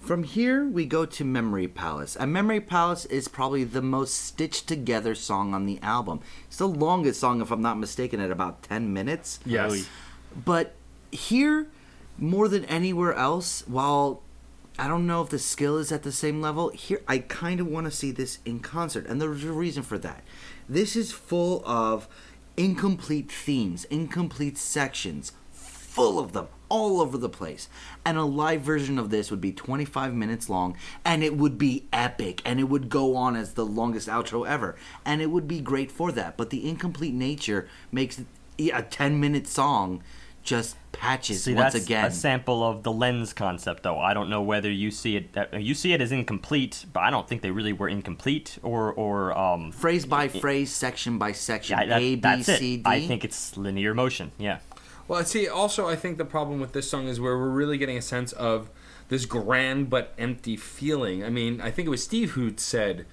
From here, we go to Memory Palace. And Memory Palace is probably the most stitched together song on the album. It's the longest song, if I'm not mistaken, at about 10 minutes. Yes. But here, more than anywhere else, while I don't know if the skill is at the same level, here I kind of want to see this in concert. And there's a reason for that. This is full of incomplete themes, incomplete sections, full of them all over the place. And a live version of this would be 25 minutes long and it would be epic and it would go on as the longest outro ever. And it would be great for that. But the incomplete nature makes a 10 minute song just patches See, once that's again. a sample of the lens concept, though. I don't know whether you see it. Uh, you see it as incomplete, but I don't think they really were incomplete or or um. phrase by phrase, section by section, Yeah, that- A, B. C, D. I think it's linear motion. Yeah. Well, see, also, I think the problem with this song is where we're really getting a sense of this grand but empty feeling. I mean, I think it was Steve who said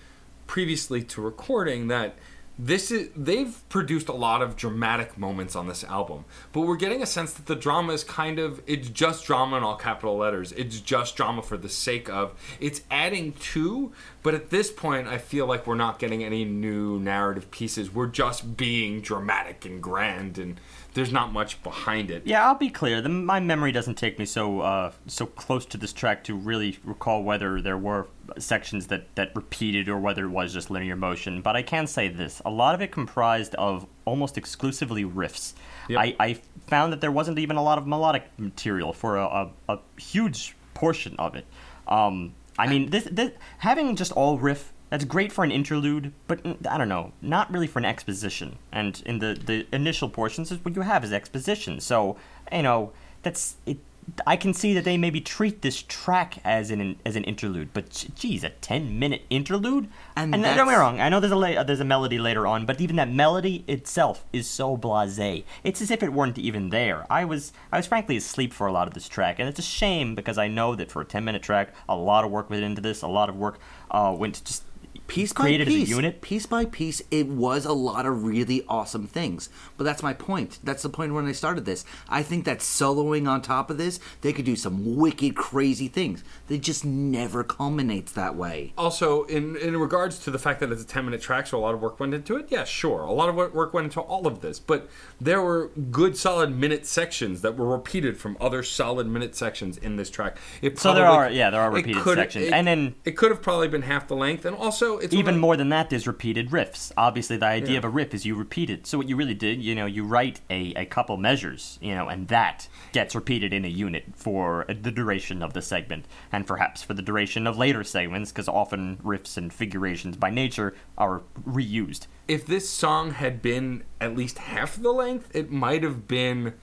previously to recording that this is they've produced a lot of dramatic moments on this album, but we're getting a sense that the drama is kind of it's just drama in all capital letters. It's just drama for the sake of it's adding to, but at this point, I feel like we're not getting any new narrative pieces. We're just being dramatic and grand and there's not much behind it. Yeah, I'll be clear. The, my memory doesn't take me so uh, so close to this track to really recall whether there were sections that, that repeated or whether it was just linear motion. But I can say this: a lot of it comprised of almost exclusively riffs. Yep. I, I found that there wasn't even a lot of melodic material for a, a, a huge portion of it. Um, I mean, this, this having just all riff that's great for an interlude, but I don't know, not really for an exposition. And in the the initial portions, is what you have is exposition. So you know that's it. I can see that they maybe treat this track as an as an interlude, but geez, a ten minute interlude. And and don't get me wrong, I know there's a la- there's a melody later on, but even that melody itself is so blasé. It's as if it weren't even there. I was I was frankly asleep for a lot of this track, and it's a shame because I know that for a ten minute track, a lot of work went into this, a lot of work uh, went to just piece by created as a piece, unit. piece by piece, it was a lot of really awesome things. But that's my point. That's the point when I started this. I think that soloing on top of this, they could do some wicked, crazy things. They just never culminates that way. Also, in in regards to the fact that it's a ten minute track, so a lot of work went into it. Yeah, sure, a lot of work went into all of this, but there were good, solid minute sections that were repeated from other solid minute sections in this track. It So there are- yeah, there are it repeated could- sections. it- And then- it could have probably been half the length, and also it's Even one more than that, there's repeated riffs. Obviously, the idea Yeah. of a riff is you repeat it. So what you really did, you know, you write a, a couple measures, you know, and that gets repeated in a unit for the duration of the segment, and perhaps for the duration of later segments, because often riffs and figurations by nature are reused. if this song had been at least half the length, it might have been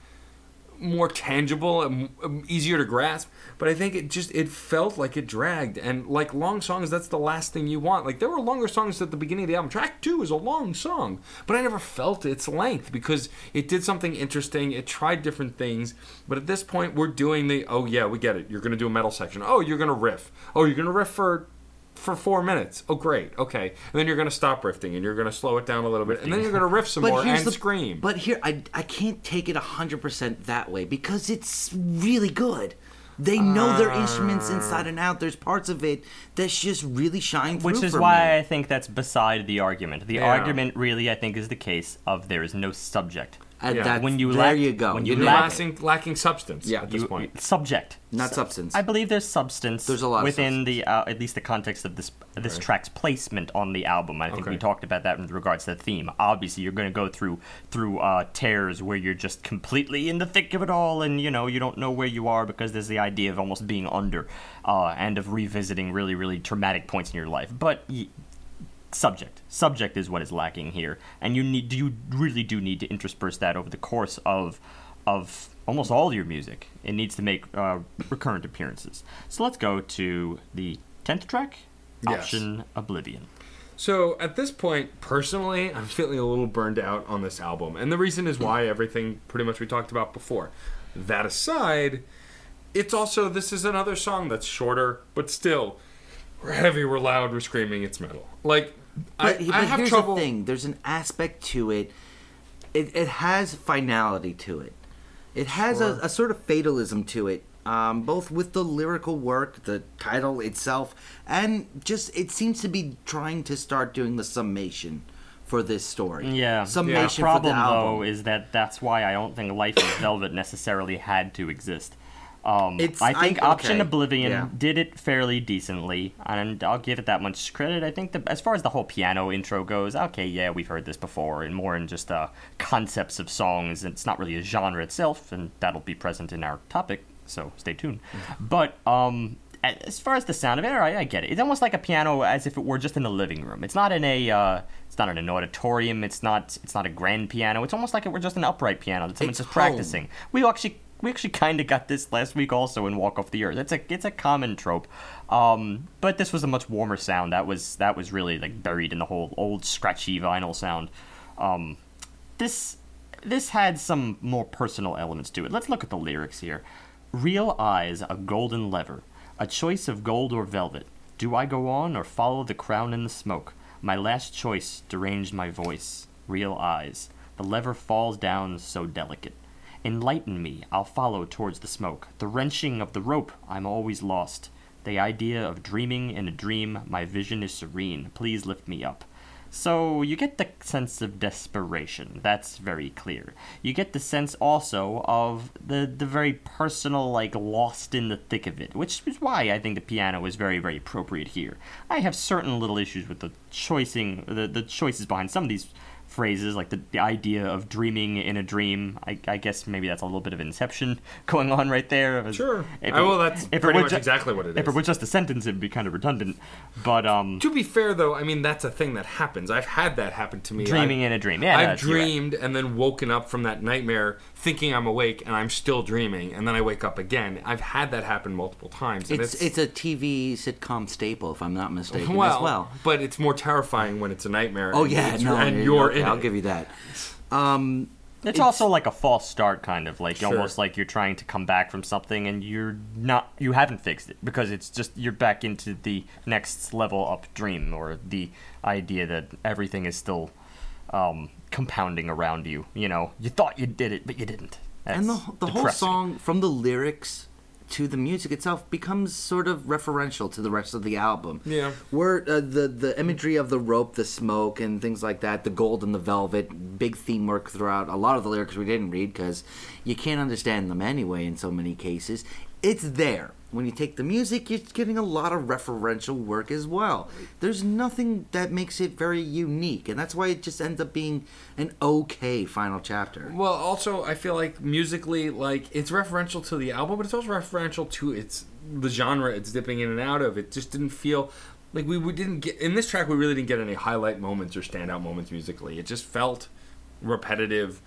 more tangible and um, easier to grasp. But I think it just it felt like it dragged, and like long songs, that's the last thing you want. Like there were longer songs at the beginning of the album. Track two is a long song, but I never felt its length because it did something interesting. It tried different things, but at this point, we're doing the oh yeah, we get it. You're gonna do a metal section. Oh, you're gonna riff. Oh, you're gonna riff for for four minutes. Oh, great. Okay. And then you're going to stop riffing and you're going to slow it down a little bit. And then you're going to riff some more and scream. But here, I, I can't take it 100% that way because it's really good. They know their instruments inside and out. There's parts of it that's just really shine through Which is for why me. I think that's beside the argument. The Yeah. argument really, I think, is the case of there is no subject. And Yeah. that's- When you there lack- you go. when You you you're lack- lacking, lacking substance Yeah. at this You- point. Subject. Not substance. I believe there's substance. There's a lot of within the uh, at least the context of this this Okay. track's placement on the album. I think we talked about that in regards to the theme. Obviously, you're going to go through through uh, tears where you're just completely in the thick of it all, and you know you don't know where you are because there's the idea of almost being under uh, and of revisiting really really traumatic points in your life. But y- subject subject is what is lacking here, and you need you really do need to intersperse that over the course of of almost all your music. It needs to make uh, recurrent appearances. So let's go to the tenth track, Yes. option Oblivion. So at this point, personally, I'm feeling a little burned out on this album. And the reason is why everything pretty much we talked about before. That aside, it's also, this is another song that's shorter, but still, we're heavy, we're loud, we're screaming, it's metal. Like, I, But, but I have here's trouble. the thing: there's an aspect to it. It, it has finality to it. It has Sure. a, a sort of fatalism to it, um, both with the lyrical work, the title itself, and just it seems to be trying to start doing the summation for this story. Yeah. summation The problem, for the album. though, is that that's why I don't think Life in Velvet necessarily had to exist. Um, I think I- Option okay, Oblivion yeah. did it fairly decently, and I'll give it that much credit. I think the, as far as the whole piano intro goes, okay, yeah, we've heard this before, and more in just uh, concepts of songs. It's not really a genre itself, and that'll be present in our topic, so stay tuned. But um, as far as the sound of it, all right, I get it. It's almost like a piano, as if it were just in the living room. It's not in a, uh, it's not in an auditorium. It's not, it's not a grand piano. It's almost like it were just an upright piano that someone's It's just home. practicing. We actually, we actually kind of got this last week also in Walk Off the Earth. It's a, it's a common trope. Um, but this was a much warmer sound. That was, that was really like buried in the whole old scratchy vinyl sound. Um, this this had some more personal elements to it. Let's look at the lyrics here. Real eyes, a golden lever, a choice of gold or velvet. Do I go on or follow the crown in the smoke? My last choice deranged my voice. Real eyes, the lever falls down so delicate. Enlighten me, I'll follow towards the smoke. The wrenching of the rope, I'm always lost. The idea of dreaming in a dream, my vision is serene. Please lift me up. So you get the sense of desperation. That's very clear. You get the sense also of the the very personal, like lost in the thick of it, which is why I think the piano is very very appropriate here. I have certain little issues with the choicing, the the choices behind some of these phrases, like the, the idea of dreaming in a dream. I, I guess maybe that's a little bit of inception going on right there. Sure. If Uh, well, that's if it pretty were much exactly what it If it was just a sentence, it'd be kind of redundant. But um, To be fair, though, I mean that's a thing that happens. I've had that happen to me. dreaming I've, in a dream. Yeah, I've that's- you're right. dreamed and then woken up from that nightmare thinking I'm awake and I'm still dreaming, and then I wake up again. I've had that happen multiple times. And It's it's a TV sitcom staple, if I'm not mistaken, well, as well. but it's more terrifying when it's a nightmare. Oh and yeah, it's- no, and yeah, you're okay, I'll give you that. Um, It's, also like a false start, kind of like Sure. almost like you're trying to come back from something and you're not, you haven't fixed it because it's just you're back into the next level up dream or the idea that everything is still um, compounding around you. You know, you thought you did it, but you didn't. and the, That's the whole song from the lyrics to the music itself becomes sort of referential to the rest of the album. Yeah. where uh, the the imagery of the rope the smoke and things like that the gold and the velvet big theme work throughout a lot of the lyrics we didn't read because you can't understand them anyway in so many cases. It's there when you take the music you're getting a lot of referential work as well there's nothing that makes it very unique and that's why it just ends up being an okay final chapter Well, also I feel like musically, like it's referential to the album, but it's also referential to its the genre it's dipping in and out of. It just didn't feel like we, we didn't get in this track. We really didn't get any highlight moments or standout moments musically. It just felt repetitive.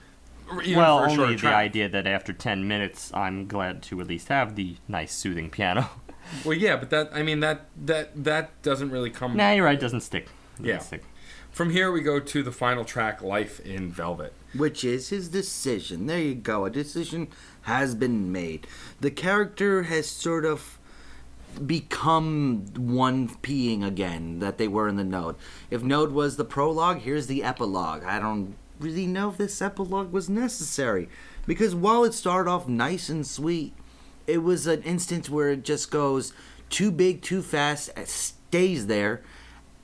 Even well, for a only shorter the track. idea that after 10 minutes, I'm glad to at least have the nice soothing piano. Well, yeah, but that I mean that that that doesn't really come. nah, you're right, doesn't stick. Doesn't stick. From here, we go to the final track, "Life in Velvet." which is his decision. There you go. A decision has been made. The character has sort of become one peeing again that they were in the node. If node was the prologue, here's the epilogue. I don't really know if this epilogue was necessary because while it started off nice and sweet, it was an instance where it just goes too big, too fast, stays there,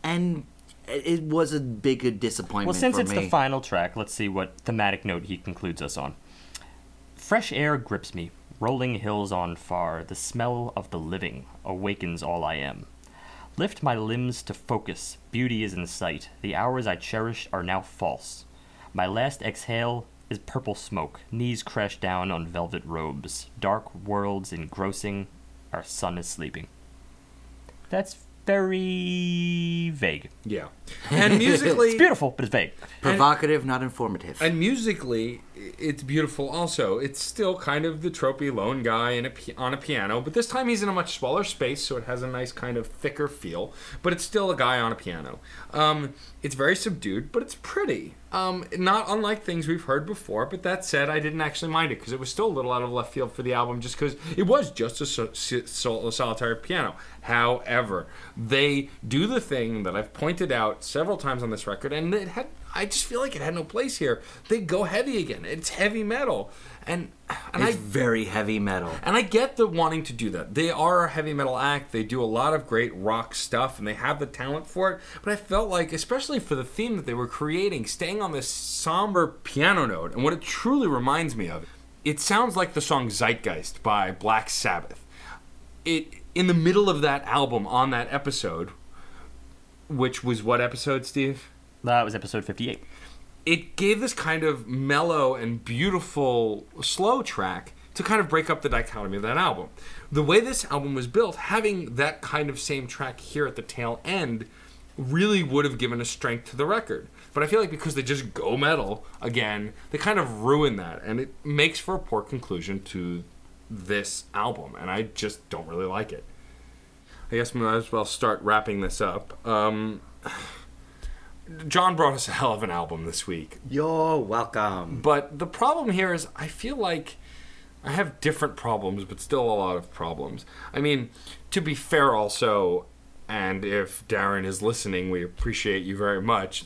and it was a big disappointment. Well, since it's me. the final track, let's see what thematic note he concludes us on. Fresh air grips me, rolling hills on far, the smell of the living awakens all I am. Lift my limbs to focus, beauty is in sight, the hours I cherish are now false. My last exhale is purple smoke, knees crash down on velvet robes, dark worlds engrossing, our sun is sleeping. That's very vague. Yeah, and musically, It's beautiful, but it's vague. provocative, not informative. And musically, i- it's beautiful. Also, it's still kind of the tropey lone guy a on a piano, but this time he's in a much smaller space, so it has a nice kind of thicker feel. But it's still a guy on a piano. Um, it's very subdued, but it's pretty. Um, not unlike things we've heard before. But that said, I didn't actually mind it because it was still a little out of left field for the album, just because it was just a, so- so- solitary piano. However, they do the thing that I've pointed out several times on this record, and it had. I just feel like it had no place here. They go heavy again. It's heavy metal, and and it's I very heavy metal. and I get the wanting to do that. They are a heavy metal act. They do a lot of great rock stuff and they have the talent for it. But I felt like, especially for the theme that they were creating, staying on this somber piano note, and what it truly reminds me of, it sounds like the song Zeitgeist by Black Sabbath. It in the middle of that album on that episode, which was what episode, Steve? That was episode 58. it gave this kind of mellow and beautiful slow track to kind of break up the dichotomy of that album. The way this album was built, having that kind of same track here at the tail end really would have given a strength to the record. But I feel like because they just go metal again, they kind of ruin that and it makes for a poor conclusion to this album and I just don't really like it. I guess we might as well start wrapping this up. Um, John brought us a hell of an album this week. You're welcome. But the problem here is I feel like I have different problems, but still a lot of problems. I mean, to be fair, also, and if Darran is listening, we appreciate you very much.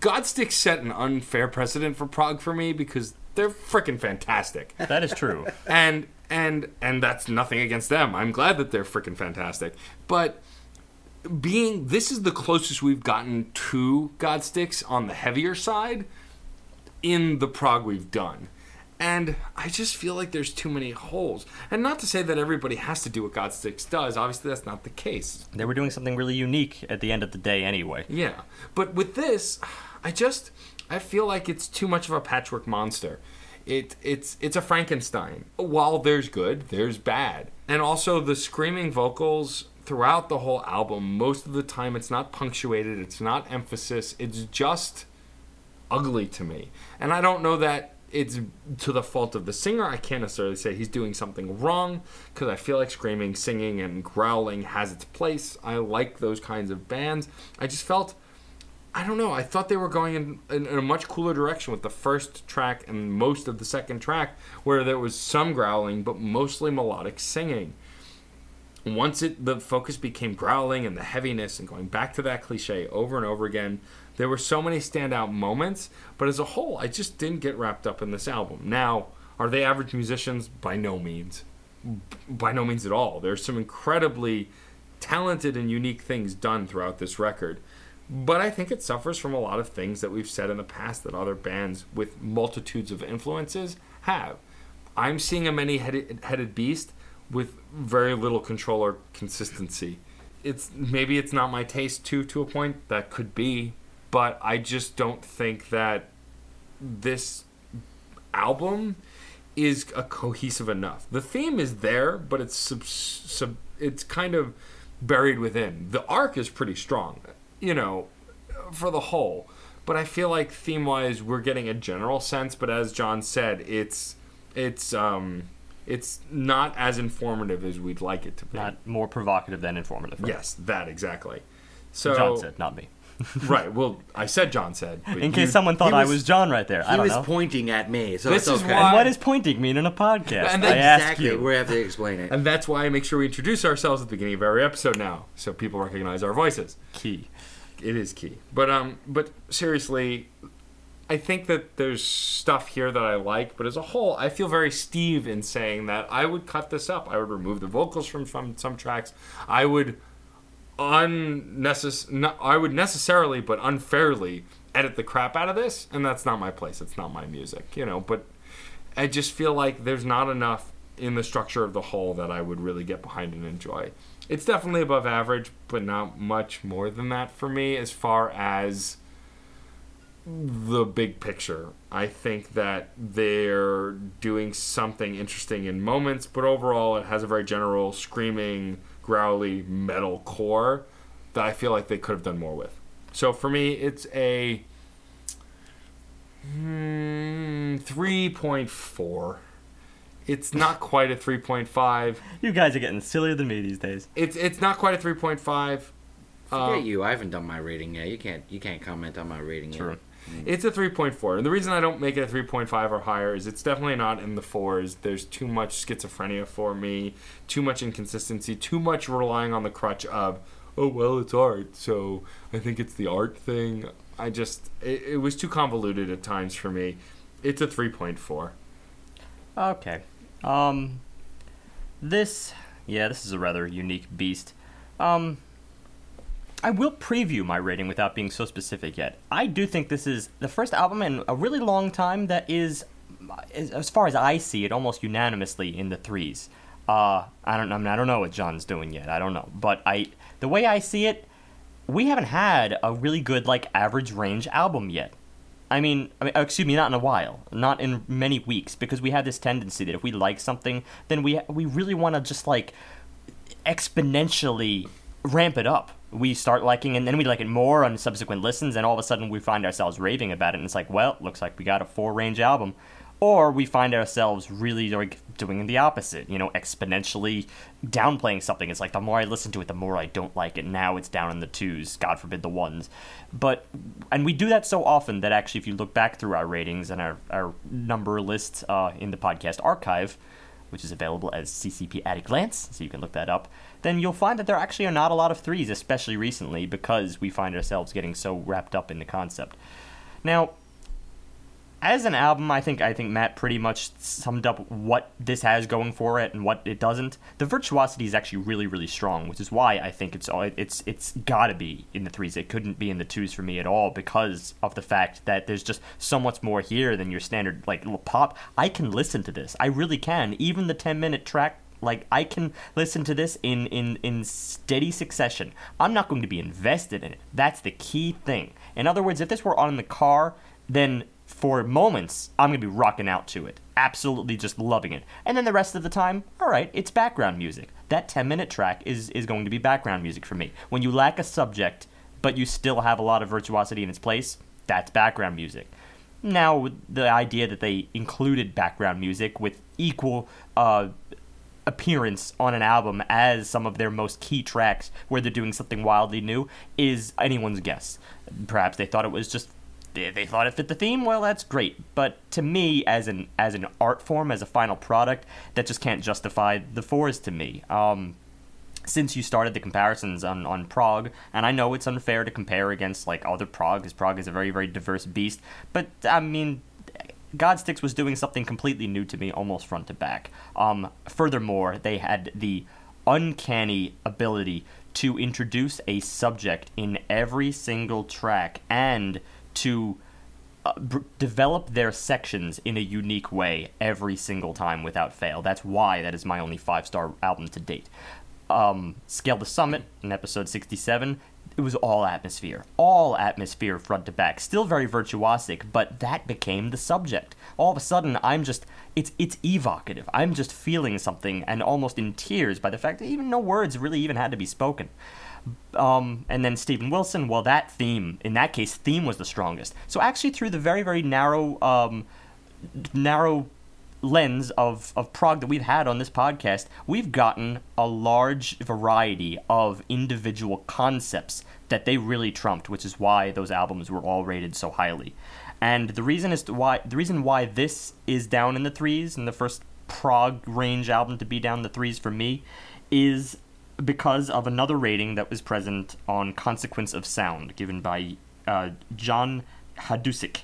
Godstick set an unfair precedent for prog for me because they're freaking fantastic That is true. and and and that's nothing against them. I'm glad that they're freaking fantastic. But being this is the closest we've gotten to Godsticks on the heavier side in the prog we've done. And I just feel like there's too many holes. And not to say that everybody has to do what Godsticks does. Obviously, that's not the case. They were doing something really unique at the end of the day anyway. Yeah, but with this, I just I feel like it's too much of a patchwork monster. It it's it's a Frankenstein. While there's good, there's bad, and also the screaming vocals throughout the whole album. Most of the time, it's not punctuated. It's not emphasis. It's just ugly to me, and I don't know that. It's to the fault of the singer. I can't necessarily say he's doing something wrong because I feel like screaming, singing, and growling has its place. I like those kinds of bands. I just felt I don't know. I thought they were going in, in, in a much cooler direction with the first track and most of the second track, where there was some growling but mostly melodic singing. Once it the focus became growling and the heaviness and going back to that cliche over and over again, there were so many standout moments. But as a whole, I just didn't get wrapped up in this album. Now, are they average musicians? By no means. By no means at all. There's some incredibly talented and unique things done throughout this record. But I think it suffers from a lot of things that we've said in the past that other bands with multitudes of influences have. I'm seeing a many headed beast with very little control or consistency. It's maybe it's not my taste too to a point that could be, but I just don't think that this album is a cohesive enough. The theme is there, but it's sub, sub, it's kind of buried within. The arc is pretty strong you know, for the whole. But I feel like theme wise, we're getting a general sense. But as John said, it's it's um it's not as informative as we'd like it to be. Not more provocative than informative. Right? Yes, that exactly. So John said, not me. right. Well, I said John said. In case someone thought was, I was John right there. I don't know. He was pointing at me, so this is okay. why. what does pointing mean in a podcast? And I exactly, ask you. We have to explain it. And that's why I make sure we introduce ourselves at the beginning of every episode now, so people recognize our voices. Key it is key. But um, but seriously, I think that there's stuff here that I like, but as a whole, I feel very Steve in saying that I would cut this up. I would remove the vocals from, from some tracks. I would unnecess- I would necessarily but unfairly edit the crap out of this, and that's not my place. It's not my music, you know. But I just feel like there's not enough in the structure of the whole that I would really get behind and enjoy it's definitely above average, but not much more than that for me as far as the big picture. I think that they're doing something interesting in moments, but overall it has a very general screaming, growly metal core that I feel like they could have done more with. So for me, it's a mm, 3.4 it's not quite a 3.5. You guys are getting sillier than me these days. It's it's not quite a 3.5. Forget um, you. I haven't done my rating yet. You can't you can't comment on my rating True. yet. Mm. It's a 3.4. And the reason I don't make it a 3.5 or higher is it's definitely not in the fours. There's too much schizophrenia for me, too much inconsistency, too much relying on the crutch of, oh, well, it's art, so I think it's the art thing. I just, it, it was too convoluted at times for me. It's a 3.4. Okay. Um, this, yeah, this is a rather unique beast. Um, I will preview my rating without being so specific yet. I do think this is the first album in a really long time that is, as far as I see it, almost unanimously in the threes. Uh, I don't, I, mean, I don't know what John's doing yet. I don't know, but I, the way I see it, we haven't had a really good like average range album yet. I mean, I mean, excuse me, not in a while, not in many weeks, because we have this tendency that if we like something, then we we really want to just like exponentially ramp it up. We start liking, and then we like it more on subsequent listens, and all of a sudden we find ourselves raving about it, and it's like, well, looks like we got a four range album. Or we find ourselves really like doing the opposite you know exponentially downplaying something. It's like the more i listen to it the more i don't like it. Now it's down in the twos god forbid the ones. But and we do that so often that actually if you look back through our ratings and our, our number lists uh, in the podcast archive which is available as ccp at a glance so you can look that up then you'll find that there actually are not a lot of threes especially recently because we find ourselves getting so wrapped up in the concept now as an album, I think I think Matt pretty much summed up what this has going for it and what it doesn't. The virtuosity is actually really really strong, which is why I think it's it's it's got to be in the threes. It couldn't be in the twos for me at all because of the fact that there's just so much more here than your standard like pop. I can listen to this. I really can. Even the 10 minute track like I can listen to this in in in steady succession. I'm not going to be invested in it. That's the key thing. In other words, if this were on in the car, then for moments, I'm going to be rocking out to it. Absolutely just loving it. And then the rest of the time, all right, it's background music. That 10 minute track is, is going to be background music for me. When you lack a subject, but you still have a lot of virtuosity in its place, that's background music. Now, the idea that they included background music with equal uh, appearance on an album as some of their most key tracks where they're doing something wildly new is anyone's guess. Perhaps they thought it was just they, thought it fit the theme. Well, that's great, but to me, as an as an art form, as a final product, that just can't justify the fours to me. Um, since you started the comparisons on, on prog, and I know it's unfair to compare against like other prog, because prog is a very very diverse beast. But I mean, Godsticks was doing something completely new to me, almost front to back. Um, furthermore, they had the uncanny ability to introduce a subject in every single track and to uh, b- develop their sections in a unique way every single time without fail. That's why that is my only five star album to date. Um, Scale the Summit in episode 67 it was all atmosphere, all atmosphere front to back. Still very virtuosic, but that became the subject. All of a sudden, I'm just it's it's evocative. I'm just feeling something and almost in tears by the fact that even no words really even had to be spoken. Um, and then Steven Wilson, well, that theme in that case, theme was the strongest. So actually, through the very very narrow um, narrow lens of, of prog that we've had on this podcast, we've gotten a large variety of individual concepts that they really trumped, which is why those albums were all rated so highly. And the reason is why the reason why this is down in the threes and the first prog range album to be down the threes for me is because of another rating that was present on Consequence of Sound, given by uh, John Hadusik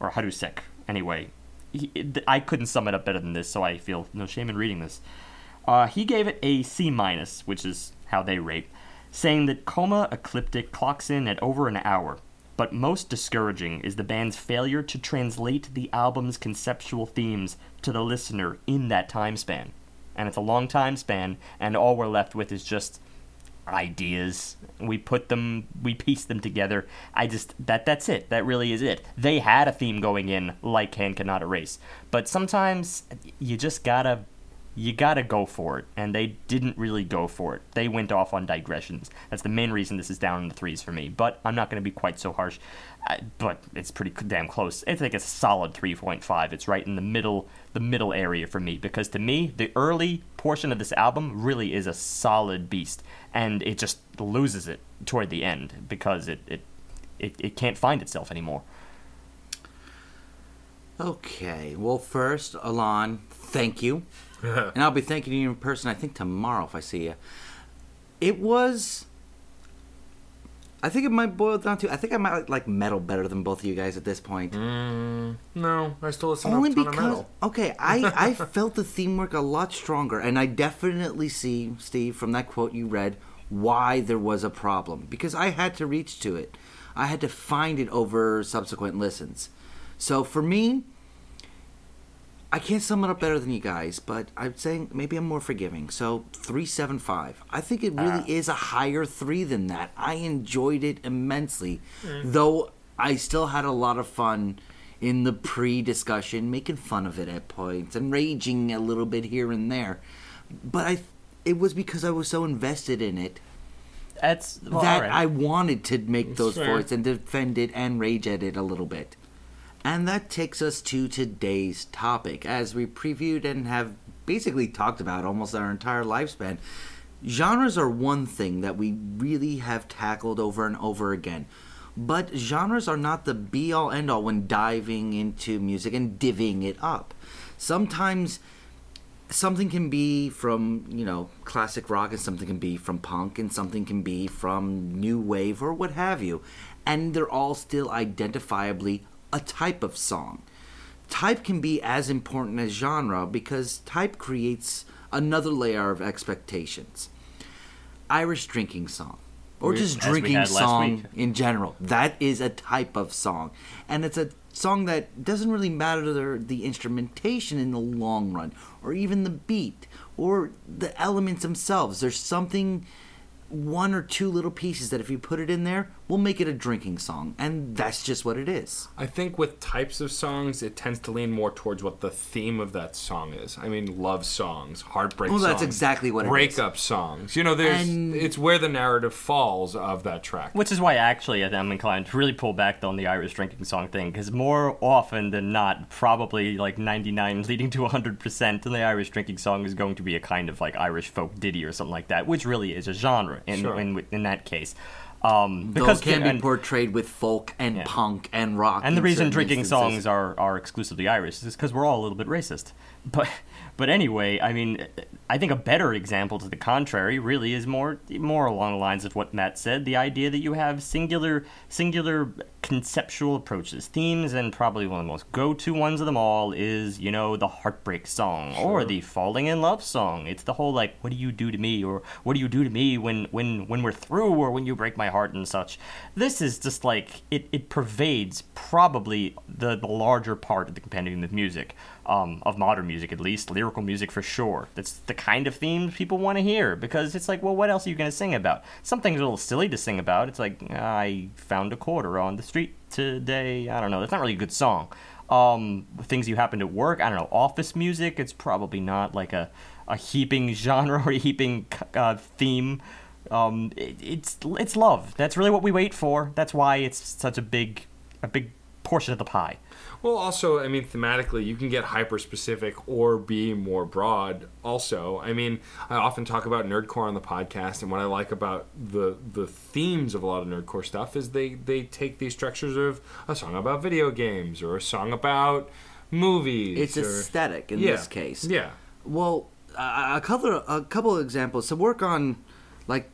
or Hadusek. Anyway, he, I couldn't sum it up better than this, so I feel no shame in reading this. Uh, he gave it a C minus, which is how they rate, saying that Coma Ecliptic clocks in at over an hour. But most discouraging is the band's failure to translate the album's conceptual themes to the listener in that time span. And it's a long time span, and all we're left with is just ideas. We put them, we piece them together. I just that that's it. That really is it. They had a theme going in, like Hand Cannot Erase, but sometimes you just gotta you gotta go for it, and they didn't really go for it. They went off on digressions. That's the main reason this is down in the threes for me. But I'm not gonna be quite so harsh. Uh, but it's pretty damn close. I think it's a solid 3.5. It's right in the middle, the middle area for me because to me, the early portion of this album really is a solid beast, and it just loses it toward the end because it it it, it can't find itself anymore. Okay. Well, first, Alon, thank you. and I'll be thanking you in person, I think, tomorrow if I see you. It was. I think it might boil down to. I think I might like metal better than both of you guys at this point. Mm, no, I still listen Only to a ton because metal. okay, I I felt the theme work a lot stronger, and I definitely see Steve from that quote you read why there was a problem because I had to reach to it. I had to find it over subsequent listens. So for me, I can't sum it up better than you guys, but I'm saying maybe I'm more forgiving. So three seven five. I think it really ah. is a higher three than that. I enjoyed it immensely, mm. though I still had a lot of fun in the pre-discussion, making fun of it at points and raging a little bit here and there. But I, it was because I was so invested in it That's well, that alright. I wanted to make those fair. points and defend it and rage at it a little bit. And that takes us to today's topic. As we previewed and have basically talked about almost our entire lifespan, genres are one thing that we really have tackled over and over again. But genres are not the be all end all when diving into music and divvying it up. Sometimes something can be from you know classic rock and something can be from punk and something can be from new wave or what have you. And they're all still identifiably a type of song. Type can be as important as genre because type creates another layer of expectations. Irish drinking song or just as drinking song in general. That is a type of song. And it's a song that doesn't really matter the, the instrumentation in the long run or even the beat or the elements themselves. There's something one or two little pieces that if you put it in there will make it a drinking song and that's just what it is I think with types of songs, it tends to lean more towards what the theme of that song is. I mean, love songs, heartbreak Well, songs. that's exactly what it is. breakup songs. You know, there's And- it's where the narrative falls of that track. Which is why, actually, I'm inclined to really pull back on the Irish drinking song thing, because more often than not, probably like 99 leading to 100%, the Irish drinking song is going to be a kind of like Irish folk ditty or something like that, which really is a genre in Sure. in, in that case. Um, though because it can be and- portrayed with folk and Yeah. punk and rock and the reason drinking instances. songs are, are exclusively Irish is because we're all a little bit racist. But but anyway, I mean, I think a better example to the contrary really is more more along the lines of what Matt said. The idea that you have singular singular conceptual approaches, themes, and probably one of the most go to ones of them all is you know the heartbreak song or the falling in love song. It's the whole like what do you do to me or what do you do to me when when when we're through or when you break my heart and such. This is just like it it pervades probably the the larger part of the compendium of music um, of modern music at least, lyrical music for sure. That's the kind of themes people want to hear because it's like, well, what else are you going to sing about? Something's a little silly to sing about. It's like, I found a quarter on the street today. I don't know. That's not really a good song. Um, things you happen to work, I don't know, office music, it's probably not like a, a heaping genre or a heaping uh, theme. Um, it, it's it's love. That's really what we wait for. That's why it's such a big a big portion of the pie. Well, also, I mean, thematically, you can get hyper specific or be more broad. Also, I mean, I often talk about nerdcore on the podcast, and what I like about the the themes of a lot of nerdcore stuff is they they take these structures of a song about video games or a song about movies. it's or, aesthetic in yeah, this case Yeah, Well, uh, a couple a couple of examples to work on, like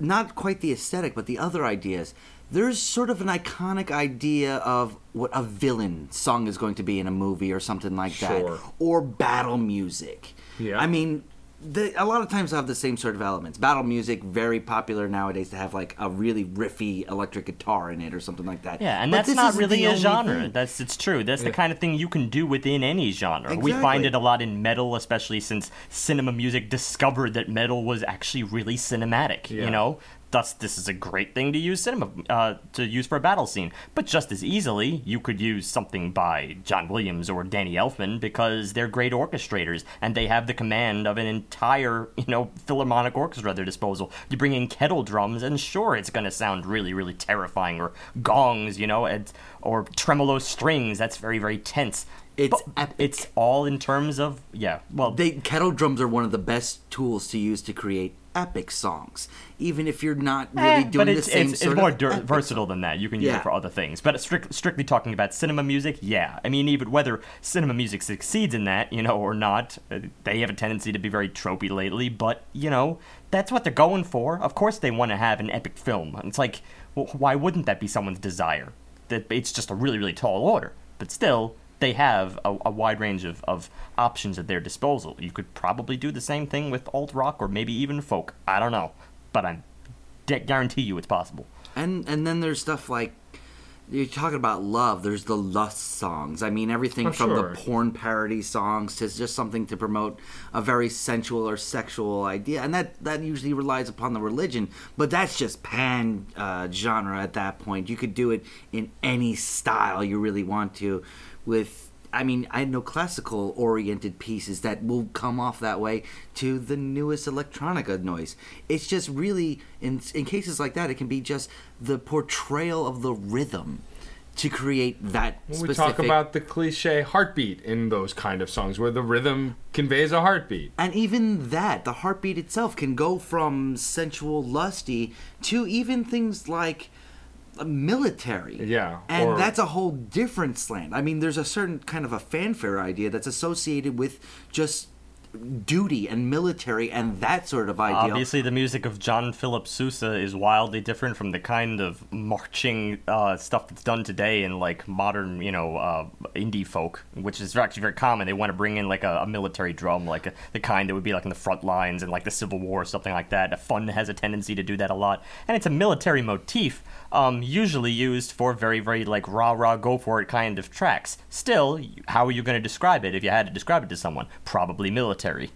not quite the aesthetic, but the other ideas. There's sort of an iconic idea of what a villain song is going to be in a movie or something like Sure. that, or battle music. Yeah. I mean. The, a lot of times have the same sort of elements. Battle music, very popular nowadays to have like a really riffy electric guitar in it or something like that. Yeah, and But that's not really a genre. thing. That's it's true. That's the kind of thing you can do within any genre. We find it a lot in metal, especially since cinema music discovered that metal was actually really cinematic. Yeah. You know, thus this is a great thing to use cinema uh, to use for a battle scene. But just as easily, you could use something by John Williams or Danny Elfman because they're great orchestrators and they have the command of an entire you know philharmonic orchestra at their disposal. You bring in kettle drums, and sure, it's going to sound really really terrifying, or gongs, you know, and, or tremolo strings. That's very very tense. It's But epic. It's all in terms of yeah. Well, they kettle drums are one of the best tools to use to create epic songs even if you're not really Eh, doing but it's, the same it's, it's more dur- versatile song. than that. You can use Yeah. it for other things. But strict, strictly talking about cinema music, yeah. I mean, even whether cinema music succeeds in that, you know, or not, uh, they have a tendency to be very tropey lately. But you know, that's what they're going for. Of course, they want to have an epic film. It's like, well, why wouldn't that be someone's desire? That it's just a really, really tall order. But still, they have a, a wide range of, of options at their disposal. You could probably do the same thing with alt rock or maybe even folk. I don't know, but I guarantee you it's possible. and and then there's stuff like you're talking about love there's the lust songs i mean everything Oh, from sure. the porn parody songs to just something to promote a very sensual or sexual idea and that that usually relies upon the religion but that's just pan uh, genre at that point you could do it in any style you really want to with I mean, I know classical oriented pieces that will come off that way to the newest electronica noise. It's just really in in cases like that, it can be just the portrayal of the rhythm to create that we talk about the cliche heartbeat in those kind of songs, where the rhythm conveys a heartbeat. and even that, the heartbeat itself can go from sensual, lusty to even things like military. Yeah, And or- that's a whole different slant. I mean, there's a certain kind of a fanfare idea that's associated with just duty and military and that sort of idea. Obviously, the music of John Philip Sousa is wildly different from the kind of marching uh, stuff that's done today in like modern, you know, uh, indie folk, which is actually very common. They want to bring in like a, a military drum, like a, the kind that would be like in the front lines and like the Civil War or something like that. A Fun has a tendency to do that a lot, and it's a military motif, um, usually used for very, very like rah rah go for it kind of tracks. Still, how are you going to describe it if you had to describe it to someone? Probably military,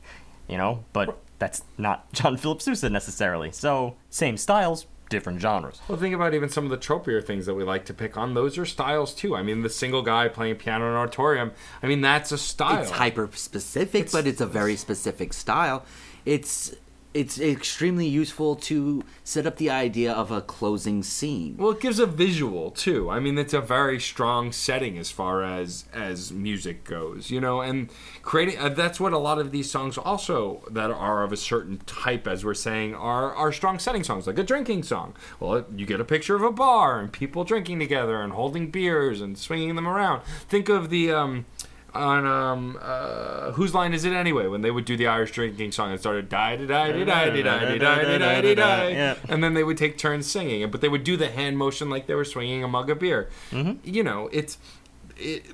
you know. But that's not John Philip Sousa necessarily. So same styles, different genres. Well, think about even some of the tropier things that we like to pick on. Those are styles too. I mean, the single guy playing piano in an auditorium. I mean, that's a style. It's hyper specific, but it's a very specific style. It's it's extremely useful to set up the idea of a closing scene. Well, it gives a visual too. I mean, it's a very strong setting as far as as music goes, you know. And creating uh, that's what a lot of these songs also that are of a certain type, as we're saying, are are strong setting songs, like a drinking song. Well, you get a picture of a bar and people drinking together and holding beers and swinging them around. Think of the. Um, on um, uh, whose line is it anyway? When they would do the Irish drinking song, it started die die die die die die die die die, and then they would take turns singing, it, but they would do the hand motion like they were swinging a mug of beer. You know, it's it,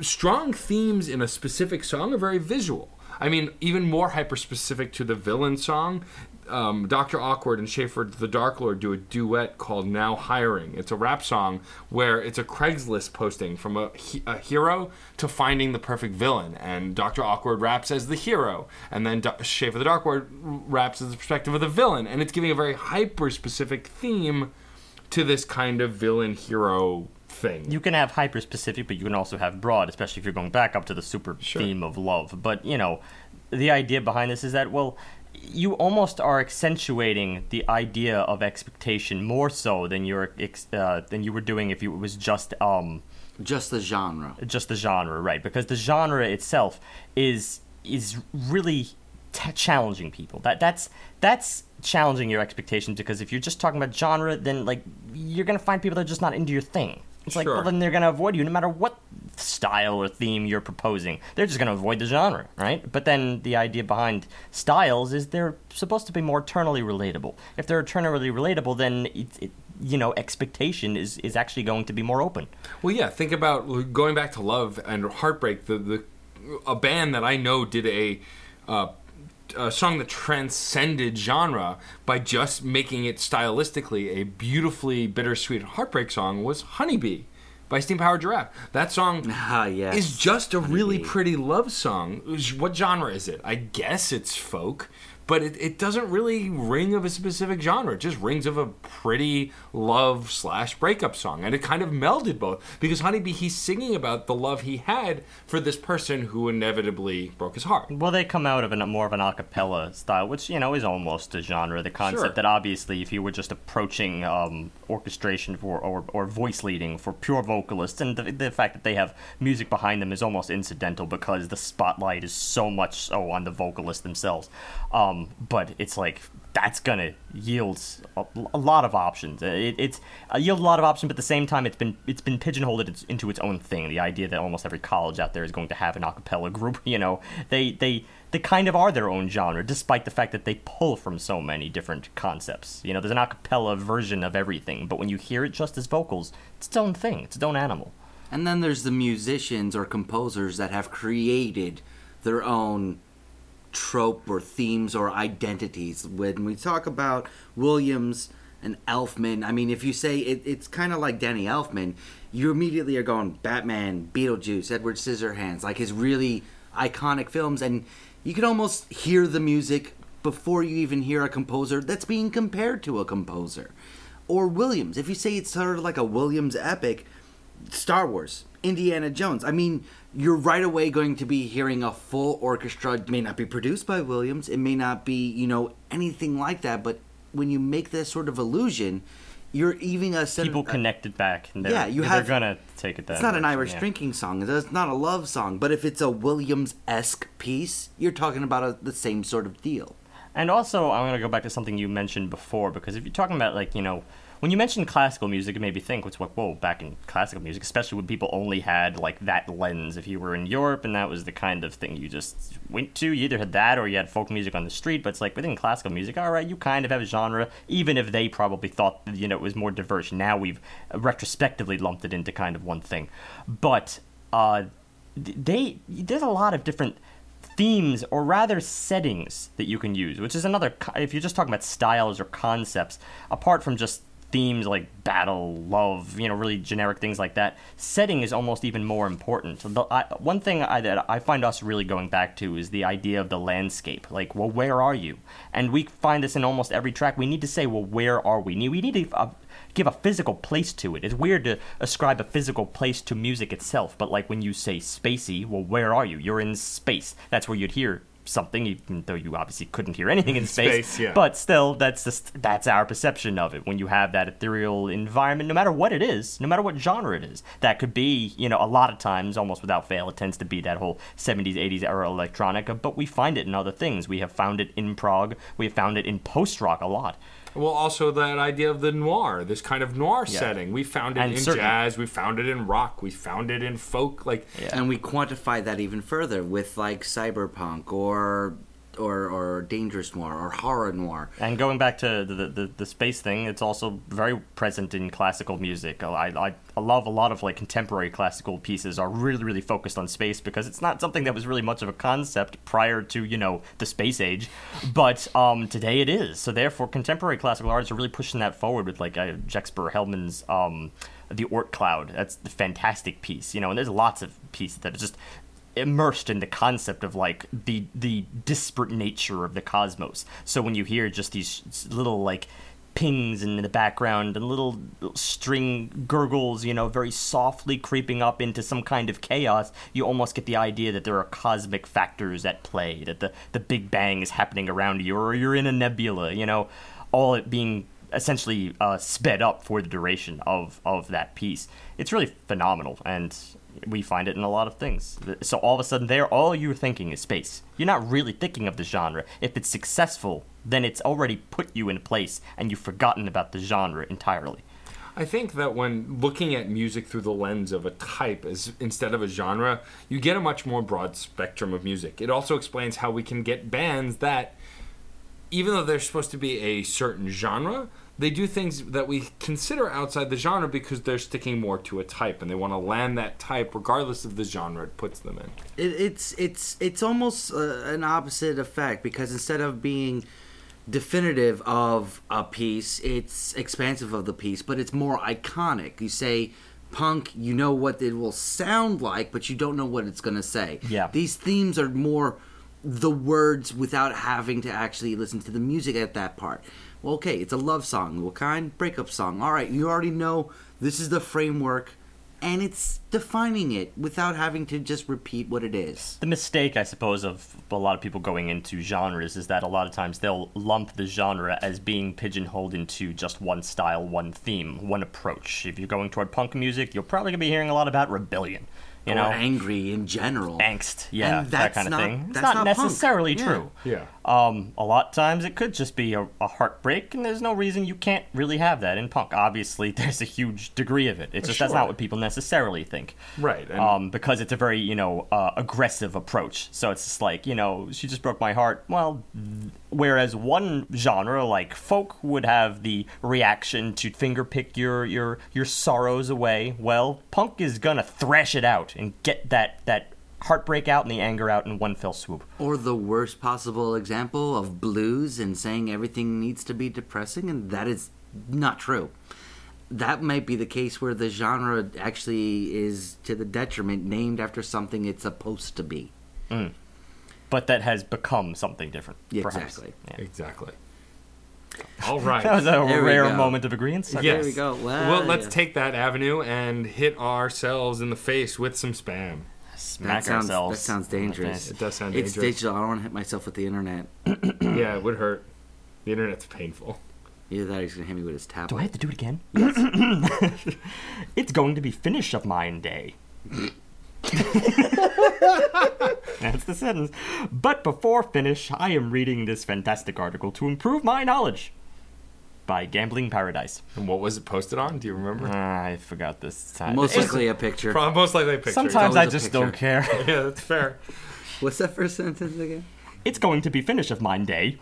strong themes in a specific song are very visual. I mean, even more hyper specific to the villain song. Um, Dr. Awkward and Schaefer the Dark Lord do a duet called Now Hiring. It's a rap song where it's a Craigslist posting from a, a hero to finding the perfect villain. And Dr. Awkward raps as the hero. And then Do- Schaefer the Dark Lord raps as the perspective of the villain. And it's giving a very hyper specific theme to this kind of villain hero thing. You can have hyper specific, but you can also have broad, especially if you're going back up to the super Sure. theme of love. But you know, the idea behind this is that well, you almost are accentuating the idea of expectation more so than you're uh, than you were doing if you, it was just um Just the genre. just the genre, right? Because the genre itself is is really t- challenging people. That that's that's challenging your expectations because if you're just talking about genre, then like you're gonna find people that are just not into your thing. It's like, Sure. well, then they're gonna avoid you no matter what style or theme you're proposing. They're just gonna avoid the genre, right? But then the idea behind styles is they're supposed to be more eternally relatable. If they're eternally relatable, then it, it, you know expectation is is actually going to be more open. Well, yeah. Think about going back to Love and Heartbreak. The the a band that I know did a. Uh, a song that transcended genre by just making it stylistically a beautifully bittersweet heartbreak song was Honeybee by Steam Powered Giraffe. That song Ah, yes. is just a really pretty love song. What genre is it? I guess it's folk, but it, it doesn't really ring of a specific genre. It just rings of a pretty love slash breakup song, and it kind of melded both because Honeybee he's singing about the love he had for this person who inevitably broke his heart. Well, they come out of a more of an a cappella style, which you know is almost a genre. The concept Sure. that obviously, if you were just approaching um, orchestration for or, or voice leading for pure vocalists, and the, the fact that they have music behind them is almost incidental because the spotlight is so much so on the vocalists themselves. Um, but it's like that's gonna yield a, a lot of options. It, it's uh, yield a lot of options, but at the same time, it's been it's been pigeonholed into its own thing. The idea that almost every college out there is going to have an a cappella group. You know, they they they kind of are their own genre, despite the fact that they pull from so many different concepts. You know, there's an a cappella version of everything, but when you hear it just as vocals, it's its own thing. It's its own animal. And then there's the musicians or composers that have created their own trope or themes or identities. When we talk about Williams and Elfman, I mean, if you say it, it's kind of like Danny Elfman, you immediately are going Batman, Beetlejuice, Edward Scissorhands, like his really iconic films, and you can almost hear the music before you even hear a composer that's being compared to a composer. Or Williams, if you say it's sort of like a Williams epic, Star Wars, Indiana Jones. I mean, you're right away going to be hearing a full orchestra. It may not be produced by Williams. It may not be, you know, anything like that. But when you make this sort of illusion, you're even a sen- People connected back. And they're, Yeah, you have. they're gonna take it that. It's not an Irish yeah. drinking song. It's not a love song. But if it's a Williams esque piece, you're talking about a, the same sort of deal. And also, I'm to go back to something you mentioned before, because if you're talking about, like, you know, when you mentioned classical music, it made me think, what's like, whoa, back in classical music, especially when people only had, like, that lens. If you were in Europe and that was the kind of thing you just went to, you either had that or you had folk music on the street, but it's like, within classical music, all right, you kind of have a genre, even if they probably thought, you know, it was more diverse. Now we've retrospectively lumped it into kind of one thing. But, uh, they, there's a lot of different themes or rather settings that you can use which is another if you're just talking about styles or concepts apart from just themes like battle, love, you know, really generic things like that. Setting is almost even more important. The, I, one thing I, that I find us really going back to is the idea of the landscape. Like, well, where are you? And we find this in almost every track. We need to say, well, where are we? We need to uh, give a physical place to it. It's weird to ascribe a physical place to music itself, but like when you say spacey, well, where are you? You're in space. That's where you'd hear something, even though you obviously couldn't hear anything in space. Space, yeah. But still, that's just that's our perception of it. When you have that ethereal environment, no matter what it is, no matter what genre it is, that could be, you know, a lot of times, almost without fail, it tends to be that whole 70s, 80s era electronica. But we find it in other things. We have found it in prog. We have found it in post rock a lot. Well, also that idea of the noir, this kind of noir Yeah. setting. We found it And in certain- jazz. We found it in rock. We found it in folk. Like, Yeah. And we quantify that even further with like cyberpunk or or or dangerous noir or horror noir. And going back to the, the, the space thing, it's also very present in classical music. I, I, I love a lot of like contemporary classical pieces are really really focused on space because it's not something that was really much of a concept prior to you know the space age, but um, today it is. So therefore, contemporary classical artists are really pushing that forward with like uh, Jexper Hellman's um, the Oort Cloud. That's the fantastic piece, you know. And there's lots of pieces that are just immersed in the concept of like the the disparate nature of the cosmos. So when you hear just these little like pings in the background and little string gurgles, you know, very softly creeping up into some kind of chaos, you almost get the idea that there are cosmic factors at play, that the the Big Bang is happening around you, or you're in a nebula, you know, all it being essentially uh, sped up for the duration of of that piece. It's really phenomenal, and we find it in a lot of things. So all of a sudden, there, all you're thinking is space. You're not really thinking of the genre. If it's successful, then it's already put you in place, and you've forgotten about the genre entirely. I think that when looking at music through the lens of a type as instead of a genre, you get a much more broad spectrum of music. It also explains how we can get bands that even though they're supposed to be a certain genre, they do things that we consider outside the genre because they're sticking more to a type and they want to land that type regardless of the genre it puts them in. It, it's it's it's almost uh, an opposite effect because instead of being definitive of a piece, it's expansive of the piece, but it's more iconic. You say punk, you know what it will sound like, but you don't know what it's going to say. Yeah. These themes are more the words without having to actually listen to the music at that part. Well, okay, it's a love song. What kind? Breakup song. All right, you already know this is the framework and it's defining it without having to just repeat what it is. The mistake, I suppose, of a lot of people going into genres is that a lot of times they'll lump the genre as being pigeonholed into just one style, one theme, one approach. If you're going toward punk music, you're probably going to be hearing a lot about rebellion. You or know, angry in general. angst, yeah, And that kind of not- thing. It's that's not, not necessarily Yeah. true. Yeah. Um, a lot of times it could just be a, a heartbreak, and there's no reason you can't really have that in punk. Obviously, there's a huge degree of it. It's just that's not what people necessarily think. Right, and- Um, because it's a very you know uh, aggressive approach. So it's just like you know she just broke my heart. Well, th- whereas one genre like folk would have the reaction to fingerpick your your your sorrows away. Well, punk is gonna thrash it out and get that that heartbreak out and the anger out in one fell swoop. Or the worst possible example of blues and saying everything needs to be depressing, and that is not true. That might be the case where the genre actually is to the detriment, named after something it's supposed to be. Mm. But that has become something different. Yeah, perhaps. exactly. Yeah. Exactly. All right. That was a There rare moment of agreement. Yes. There we go. Well, well, let's take that avenue and hit ourselves in the face with some spam. Smack that sounds, ourselves. That sounds dangerous. It does sound It's dangerous. It's digital. I don't want to hit myself with the internet. yeah, it would hurt. The internet's painful. Either that or he's going to hit me with his tablet. Do I have to do it again? it's going to be finish of mine day. That's the sentence. But before finish, I am reading this fantastic article to improve my knowledge by Gambling Paradise. And what was it posted on? Do you remember? Ah, I forgot this time. Most It's- likely a picture. Probably most likely a picture. Sometimes I just don't care. yeah, that's fair. What's that first sentence again? it's going to be finish of mine day.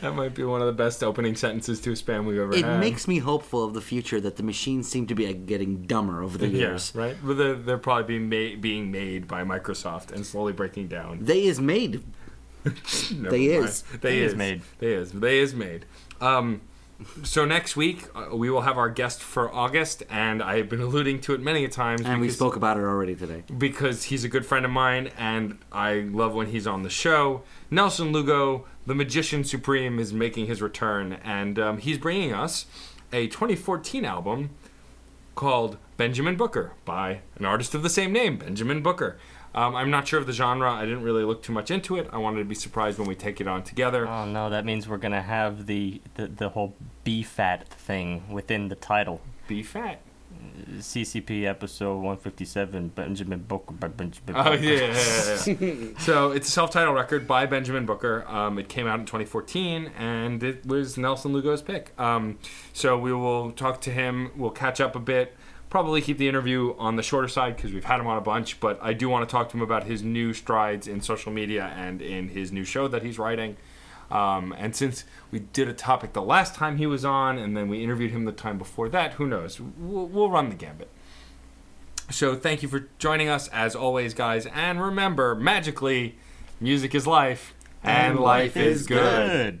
That might be one of the best opening sentences to a spam we've ever It had. It makes me hopeful of the future that the machines seem to be getting dumber over the years. Yeah, right. But they're, they're probably being made, being made by Microsoft and slowly breaking down. They is made. They mind. is. They, They is. is made. They is. They is made. Um, so next week uh, we will have our guest for August, and I have been alluding to it many times. And we spoke about it already today. because he's a good friend of mine and I love when he's on the show. Nelson Lugo, the magician supreme, is making his return and um, he's bringing us a 2014 album called Benjamin Booker by an artist of the same name, Benjamin Booker. Um, I'm not sure of the genre. I didn't really look too much into it. I wanted to be surprised when we take it on together. Oh no, that means we're gonna have the the, the whole B-fat thing within the title. Be fat. CCP episode 157, Benjamin Booker. by Benjamin Oh Booker. yeah, yeah, yeah, yeah. so it's a self-titled record by Benjamin Booker. Um, it came out in 2014, and it was Nelson Lugo's pick. Um, so we will talk to him. We'll catch up a bit. Probably keep the interview on the shorter side because we've had him on a bunch. But I do want to talk to him about his new strides in social media and in his new show that he's writing. Um, and since we did a topic the last time he was on, and then we interviewed him the time before that, who knows? We'll, we'll run the gambit. So thank you for joining us as always, guys. And remember, magically, music is life, and, life is good.